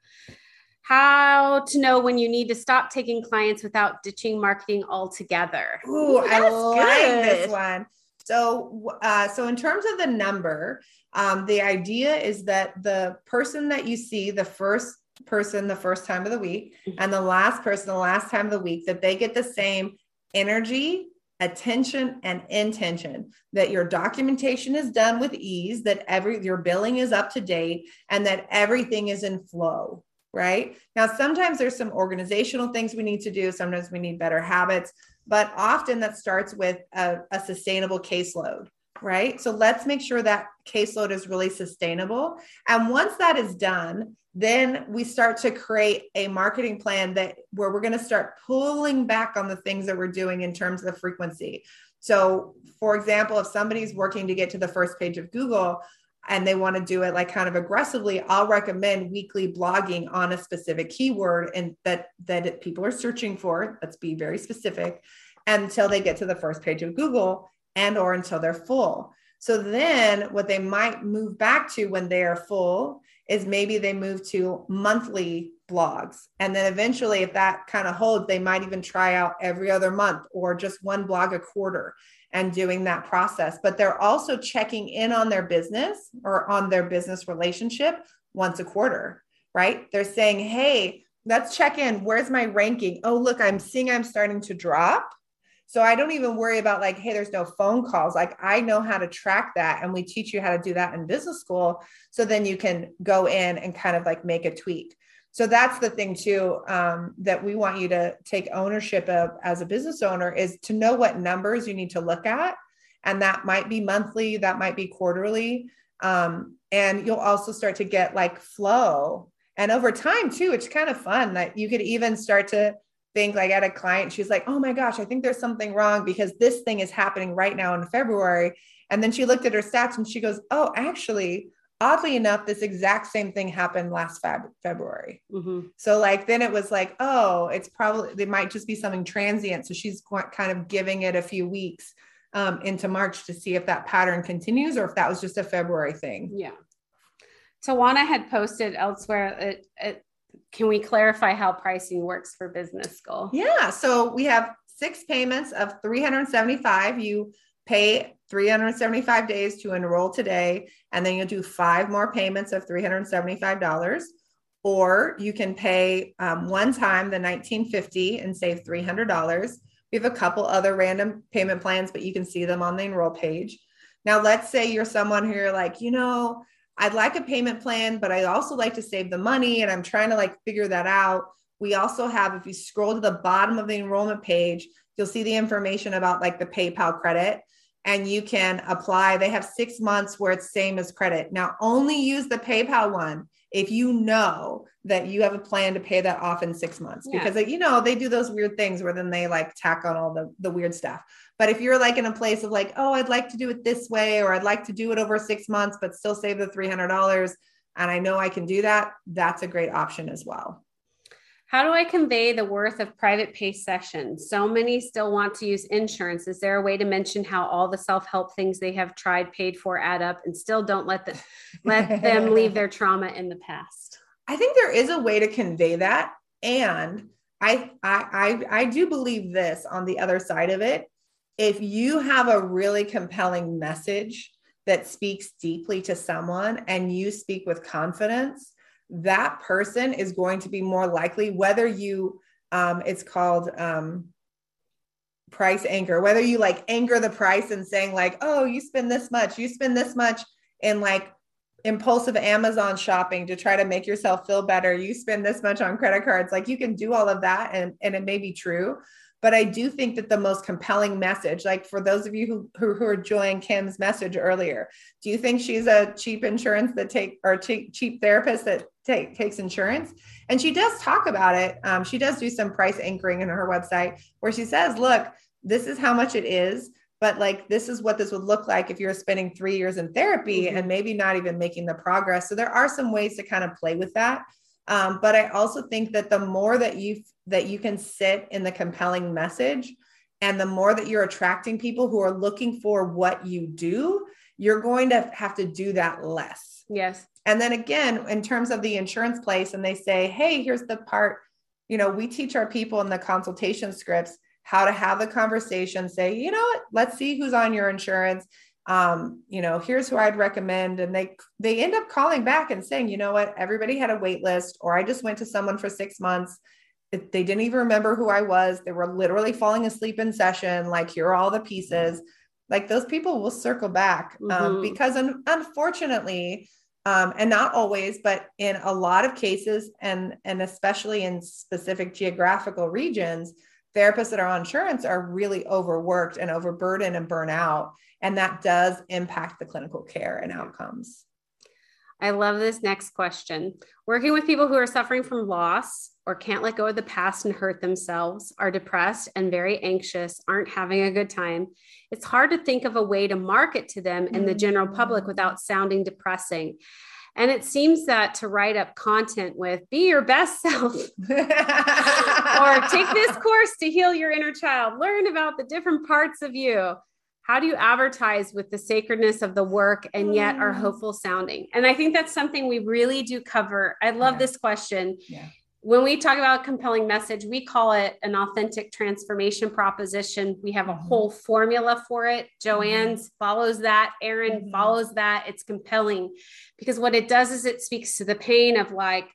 how to know when you need to stop taking clients without ditching marketing altogether Ooh, I that's like this one. So, uh, so in terms of the number, um, the idea is that the person that you see, the first person, the first time of the week, Mhm. and the last person, the last time of the week, that they get the same energy, attention, and intention. That your documentation is done with ease, that every your billing is up to date, and that everything is in flow. Right now, sometimes there's some organizational things we need to do. Sometimes we need better habits but often that starts with a, a sustainable caseload right? So let's make sure that caseload is really sustainable. And once that is done then we start to create a marketing plan that where we're going to start pulling back on the things that we're doing in terms of the frequency. So for example if somebody's working to get to the first page of google and they want to do it like kind of aggressively i'll recommend weekly blogging on a specific keyword and that that people are searching for let's be very specific until they get to the first page of google and or until they're full. So then what they might move back to when they are full is maybe they move to monthly blogs. And then eventually if that kind of holds they might even try out every other month or just one blog a quarter and doing that process. But they're also checking in on their business or on their business relationship once a quarter, right? They're saying, hey, let's check in. Where's my ranking? Oh, look, I'm seeing I'm starting to drop. So I don't even worry about like, hey, there's no phone calls. Like I know how to track that. And we teach you how to do that in business school. So then you can go in and kind of like make a tweak. So that's the thing too um, that we want you to take ownership of as a business owner is to know what numbers you need to look at, and that might be monthly, that might be quarterly, um, and you'll also start to get like flow. And over time too, it's kind of fun that you could even start to think like at a client, she's like, "Oh my gosh, I think there's something wrong because this thing is happening right now in February." And then she looked at her stats and she goes, "Oh, actually." Oddly enough, this exact same thing happened last Feb- February. Mhm. So like then it was like, oh, it's probably it might just be something transient. So she's kind of giving it a few weeks um, into March to see if that pattern continues or if that was just a February thing. yeah tawana had posted elsewhere it, it, can we clarify how pricing works for business school Yeah. So we have six payments of 375. You pay 375 days to enroll today, and then you'll do five more payments of $375. Or you can pay um, one time the 1950 and save $300. We have a couple other random payment plans, but you can see them on the enroll page. Now, let's say you're someone who you're like, you know, I'd like a payment plan, but I also like to save the money and I'm trying to like figure that out. We also have, if you scroll to the bottom of the enrollment page, you'll see the information about like the PayPal credit and you can apply. They have six months where it's same as credit. Now, only use the PayPal one if you know that you have a plan to pay that off in six months Yeah. because you know they do those weird things where then they like tack on all the, the weird stuff. But if you're like in a place of like, oh, I'd like to do it this way, or I'd like to do it over six months, but still save the $300, and I know I can do that, that's a great option as well. How do i convey the worth of private pay sessions so many still want to use insurance is there a way to mention how all the self-help things they have tried paid for add up and still don't let the, let them leave their trauma in the past I think there is a way to convey that. And I, I, I, I do believe this on the other side of it. If you have a really compelling message that speaks deeply to someone and you speak with confidence, that person is going to be more likely, whether you, um, it's called, um, price anchor, whether you like anchor the price and saying like, oh, you spend this much, you spend this much in like impulsive Amazon shopping to try to make yourself feel better. You spend this much on credit cards. Like you can do all of that and, and it may be true. But I do think that the most compelling message, like for those of you who, who, who are enjoying Kim's message earlier, do you think she's a cheap insurance that take or cheap, cheap therapist that take, takes insurance? And she does talk about it. Um, she does do some price anchoring in her website where she says, look, this is how much it is but like this is what this would look like if you're spending three years in therapy mm-hmm. and maybe not even making the progress so there are some ways to kind of play with that um, but i also think that the more that you that you can sit in the compelling message and the more that you're attracting people who are looking for what you do you're going to have to do that less yes and then again in terms of the insurance place and they say hey here's the part you know we teach our people in the consultation scripts how to have the conversation, say, you know what, let's see who's on your insurance. Um, you know, here's who I'd recommend. And they they end up calling back and saying, you know what, everybody had a wait list, or I just went to someone for six months. They didn't even remember who I was. They were literally falling asleep in session. Like, here are all the pieces. Like those people will circle back um, mm-hmm. because un- unfortunately, um, and not always, but in a lot of cases, and and especially in specific geographical regions, therapists that are on insurance are really overworked and overburdened and burnout. And that does impact the clinical care and outcomes. I love this next question. Working with people who are suffering from loss or can't let go of the past and hurt themselves, are depressed and very anxious, aren't having a good time, it's hard to think of a way to market to them and the general mm. public without sounding depressing. And it seems that to write up content with be your best self or take this course to heal your inner child, learn about the different parts of you. How do you advertise with the sacredness of the work and yet are mm. hopeful sounding? And I think that's something we really do cover. I love yeah. this question. Yeah when we talk about compelling message, we call it an authentic transformation proposition. We have a mm-hmm. whole formula for it. Joanne's mm-hmm. follows that, Erin mm-hmm. follows that. It's compelling because what it does is it speaks to the pain of like,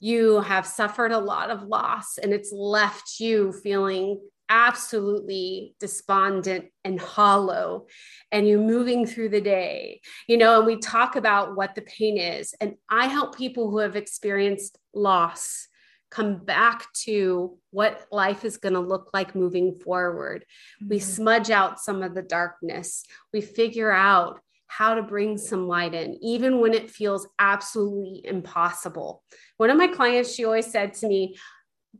you have suffered a lot of loss and it's left you feeling absolutely despondent and hollow and you're moving through the day you know and we talk about what the pain is. And i help people who have experienced loss come back to what life is going to look like moving forward. Mm-hmm. we smudge out some of the darkness. We figure out how to bring some light in even when it feels absolutely impossible. One of my clients she always said to me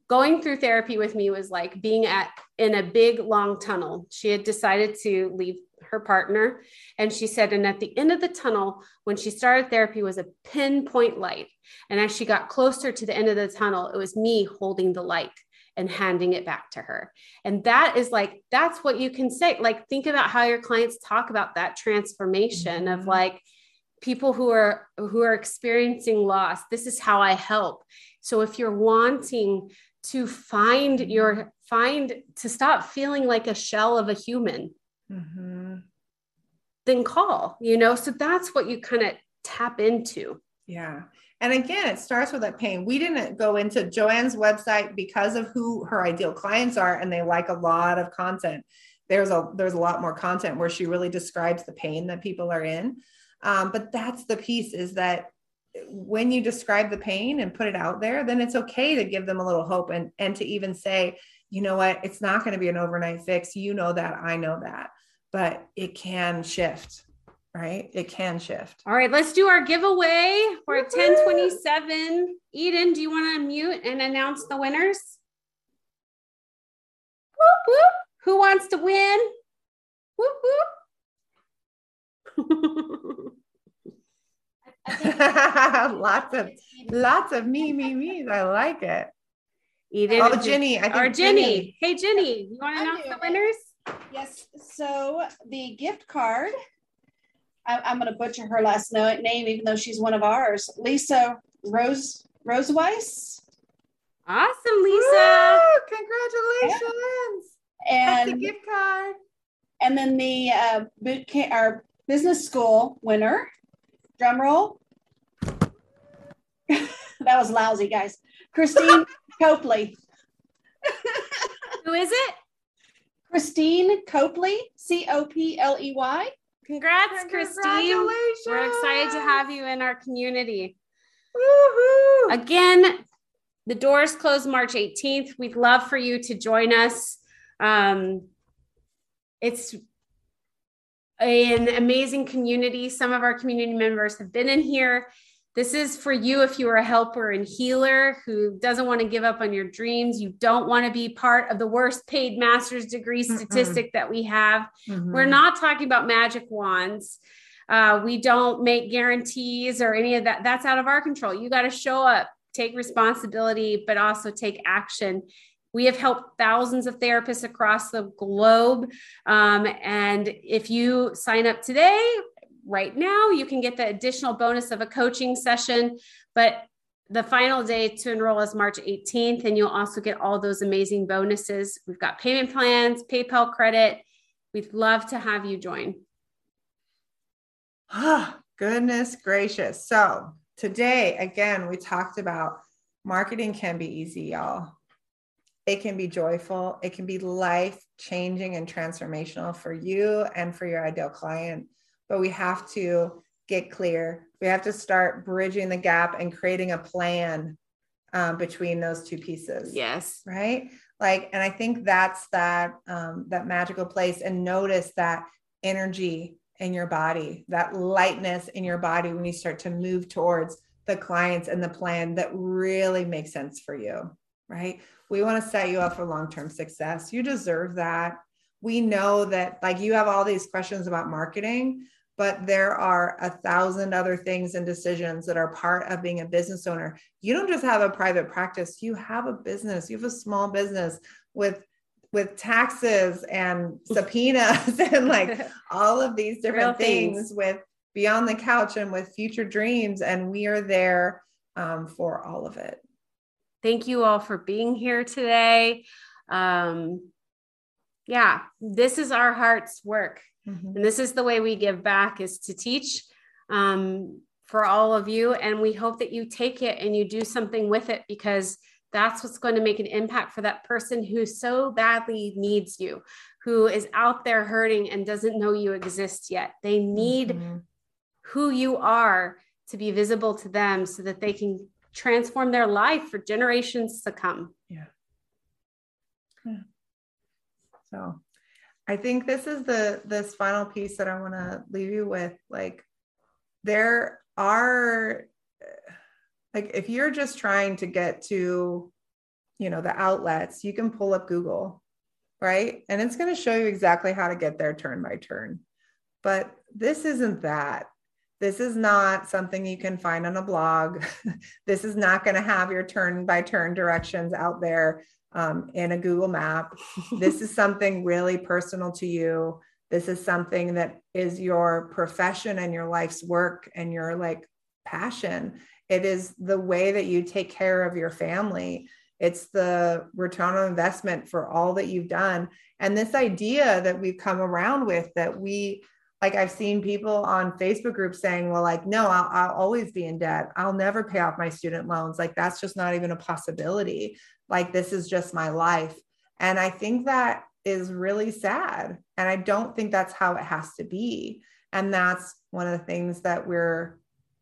going through therapy with me was like being at in a big long tunnel. She had decided to leave her partner and she said and at the end of the tunnel when she started therapy was a pinpoint light. And as she got closer to the end of the tunnel it was me holding the light and handing it back to her. And that is like that's what you can say. Like think about how your clients talk about that transformation mm-hmm. of like people who are who are experiencing loss. This is how i help so if you're wanting to find your find to stop feeling like a shell of a human mm-hmm. then call you know? So that's what you kind of tap into. Yeah. And again it starts with that pain. We didn't go into joanne's website because of who her ideal clients are and they like a lot of content. There's a there's a lot more content where she really describes the pain that people are in. Um, but that's the piece is that when you describe the pain and put it out there, then it's okay to give them a little hope and, and to even say, you know what, it's not going to be an overnight fix. You know that, I know that, but it can shift, right? It can shift. All right, let's do our giveaway. We're at 1027. Eden, do you want to mute and announce the winners? Whoop, whoop. Who wants to win? Whoop, whoop. lots of lots of me, me, me. I like it. Eden, oh, Ginny. I think or Ginny. Ginny. Hey, Ginny, you want to announce the winners? Yes. So the gift card, I, am going to butcher her last name, even though she's one of ours. Lisa Rose Rose Weiss. Awesome, Lisa. Woo, congratulations. Yeah. And That's the gift card. And then the uh, boot camp, our business school winner Drum roll. that was lousy, guys. Christine Copley. Who is it? Christine Copley, C O P L E Y. Congrats, Christine. We're excited to have you in our community. Woohoo! Again, the doors close March 18th. We'd love for you to join us. Um, it's an amazing community. Some of our community members have been in here. This is for you if you are a helper and healer who doesn't want to give up on your dreams. You don't want to be part of the worst paid master's degree statistic Mm-mm. that we have. Mm-hmm. We're not talking about magic wands. Uh, we don't make guarantees or any of that. That's out of our control. You got to show up, take responsibility, but also take action. We have helped thousands of therapists across the globe. Um, and if you sign up today, right now, you can get the additional bonus of a coaching session. But the final day to enroll is March 18th, and you'll also get all those amazing bonuses. We've got payment plans, PayPal credit. We'd love to have you join. Oh, goodness gracious. So, today, again, we talked about marketing can be easy, y'all. It can be joyful, it can be life changing and transformational for you and for your ideal client. But we have to get clear. We have to start bridging the gap and creating a plan um, between those two pieces. Yes. Right. Like, and I think that's that um, that magical place. And notice that energy in your body, that lightness in your body when you start to move towards the clients and the plan that really makes sense for you. Right. We want to set you up for long term success. You deserve that. We know that, like, you have all these questions about marketing, but there are a thousand other things and decisions that are part of being a business owner. You don't just have a private practice, you have a business, you have a small business with with taxes and subpoenas and like all of these different things. things. with beyond the couch and with future dreams and we are there um, for all of it thank you all for being here today um, yeah this is our heart's work mm-hmm. and this is the way we give back is to teach um, for all of you and we hope that you take it and you do something with it because that's what's going to make an impact for that person who so badly needs you who is out there hurting and doesn't know you exist yet they need mm-hmm. who you are to be visible to them so that they can transform their life for generations to come yeah, yeah. so i think this is the this final piece that i want to leave you with like there are like if you're just trying to get to you know the outlets you can pull up google right? And it's going to show you exactly how to get there turn by turn. But this isn't that. This is not something you can find on a blog. This is not going to have your turn by turn directions out there um, in a google map this is something really personal to you this is something that is your profession and your life's work and your like passion it is the way that you take care of your family. It's the return on investment for all that you've done. And this idea that we've come around with that we, like, I've seen people on Facebook groups saying, well, like, no, I'll, I'll always be in debt. I'll never pay off my student loans. Like, that's just not even a possibility. Like, this is just my life. And I think that is really sad. And I don't think that's how it has to be. And that's one of the things that we're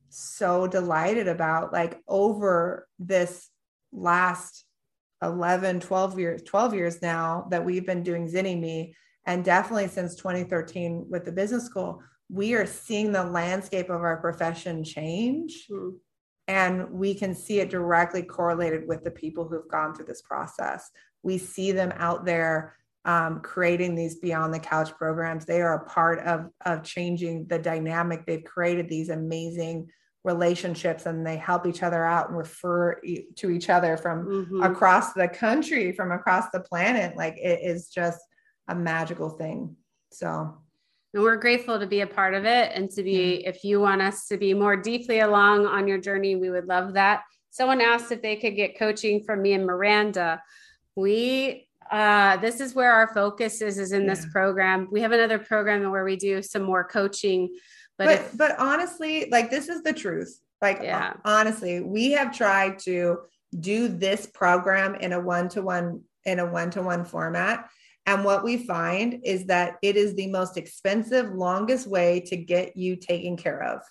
so delighted about like over this last 11 12 years 12 years now that we've been doing Zynnyme and definitely since 2013 with the business school we are seeing the landscape of our profession change mm. and we can see it directly correlated with the people who've gone through this process we see them out there um, creating these beyond the couch programs. They are a part of, of changing the dynamic. They've created these amazing relationships and they help each other out and refer to each other from mm-hmm. across the country, from across the planet. Like it is just a magical thing. So and we're grateful to be a part of it and to be, if you want us to be more deeply along on your journey, we would love that. Someone asked if they could get coaching from me and Miranda. We uh, this is where our focus is is in yeah. this program we have another program where we do some more coaching but but, if, but honestly like this is the truth like yeah. honestly we have tried to do this program in a one-to-one in a one-to-one format And what we find is that it is the most expensive, longest way to get you taken care of,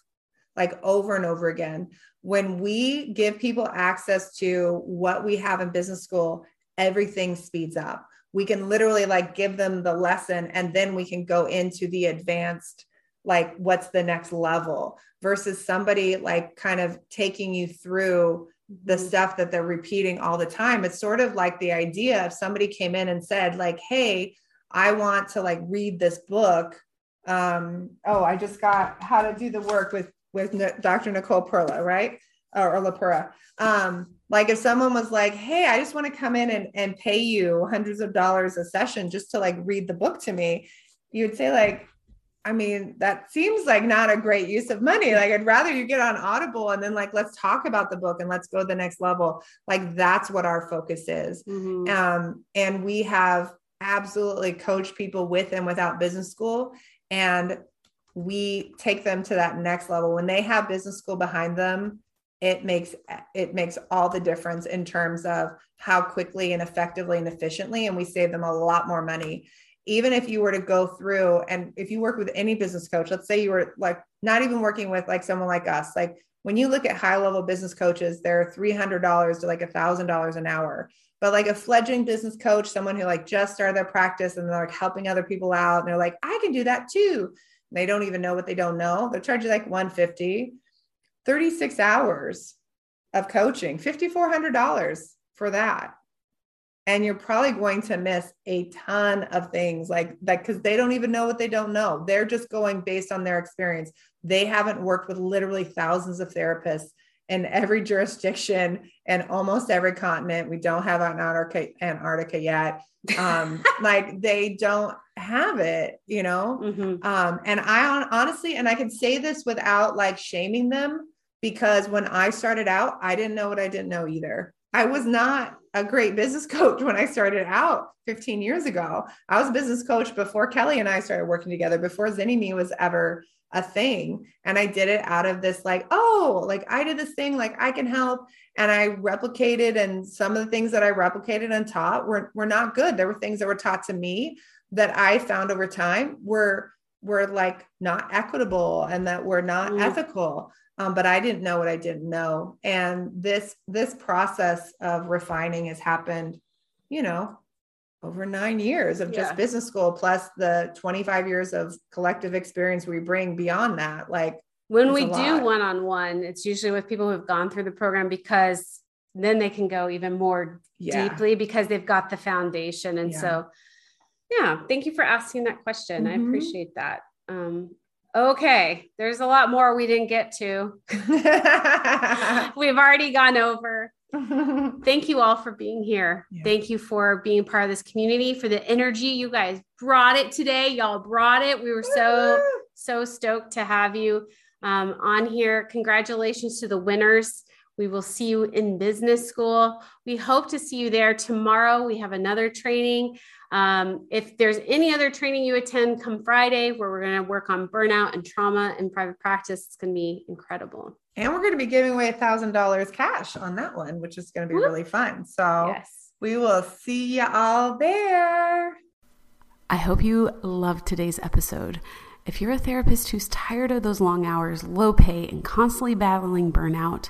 like over and over again. When we give people access to what we have in business school, everything speeds up. We can literally like give them the lesson and then we can go into the advanced, like what's the next level versus somebody like kind of taking you through the mm-hmm. stuff that they're repeating all the time. It's sort of like the idea if somebody came in and said, like, hey, I want to like read this book. Um, oh, I just got how to do the work with with Dr. Nicole Perla, right? Or, or LePera. Um, like if someone was like, hey, I just want to come in and, and pay you hundreds of dollars a session just to like read the book to me, you would say, like, I mean, that seems like not a great use of money. Like, I'd rather you get on Audible and then, like, let's talk about the book and let's go to the next level. Like, that's what our focus is. Mm-hmm. Um, and we have absolutely coached people with and without business school. And we take them to that next level. When they have business school behind them, it makes it makes all the difference in terms of how quickly and effectively and efficiently and we save them a lot more money even if you were to go through and if you work with any business coach, let's say you were like not even working with like someone like us, like when you look at high level business coaches, they're $300 to like a thousand dollars an hour. But like a fledgling business coach, someone who like just started their practice and they're like helping other people out and they're like, I can do that too. And they don't even know what they don't know. They're charging like 150, 36 hours of coaching, $5,400 for that and you're probably going to miss a ton of things like that because they don't even know what they don't know. They're just going based on their experience. They haven't worked with literally thousands of therapists in every jurisdiction and almost every continent. We don't have antarctica, antarctica yet. Um, like they don't have it you know? Mm-hmm. um, and i honestly and i can say this without like shaming them because when i started out i didn't know what i didn't know either. I was not a great business coach when I started out 15 years ago. I was a business coach before Kelly and I started working together, before Zynnyme was ever a thing. And I did it out of this, like, oh, like I did this thing, like I can help. And I replicated, and some of the things that I replicated and taught were, were not good. There were things that were taught to me that I found over time were were like not equitable and that were not mm. ethical um, but I didn't know what I didn't know. And this this process of refining has happened, you know, over nine years of just yeah. business school plus the 25 years of collective experience we bring beyond that. Like when we do one on one, it's usually with people who have gone through the program because then they can go even more yeah. deeply because they've got the foundation. And yeah. so, yeah, thank you for asking that question. Mm-hmm. I appreciate that. Um, Okay, there's a lot more we didn't get to. We've already gone over. Thank you all for being here. Yeah. Thank you for being part of this community, for the energy. You guys brought it today. Y'all brought it. We were so, so stoked to have you um, on here. Congratulations to the winners. We will see you in business school. We hope to see you there tomorrow. We have another training. Um, if there's any other training you attend, come Friday, where we're going to work on burnout and trauma in private practice. It's going to be incredible. And we're going to be giving away a thousand dollars cash on that one, which is going to be really fun. So yes. we will see you all there. I hope you loved today's episode. If you're a therapist who's tired of those long hours, low pay, and constantly battling burnout,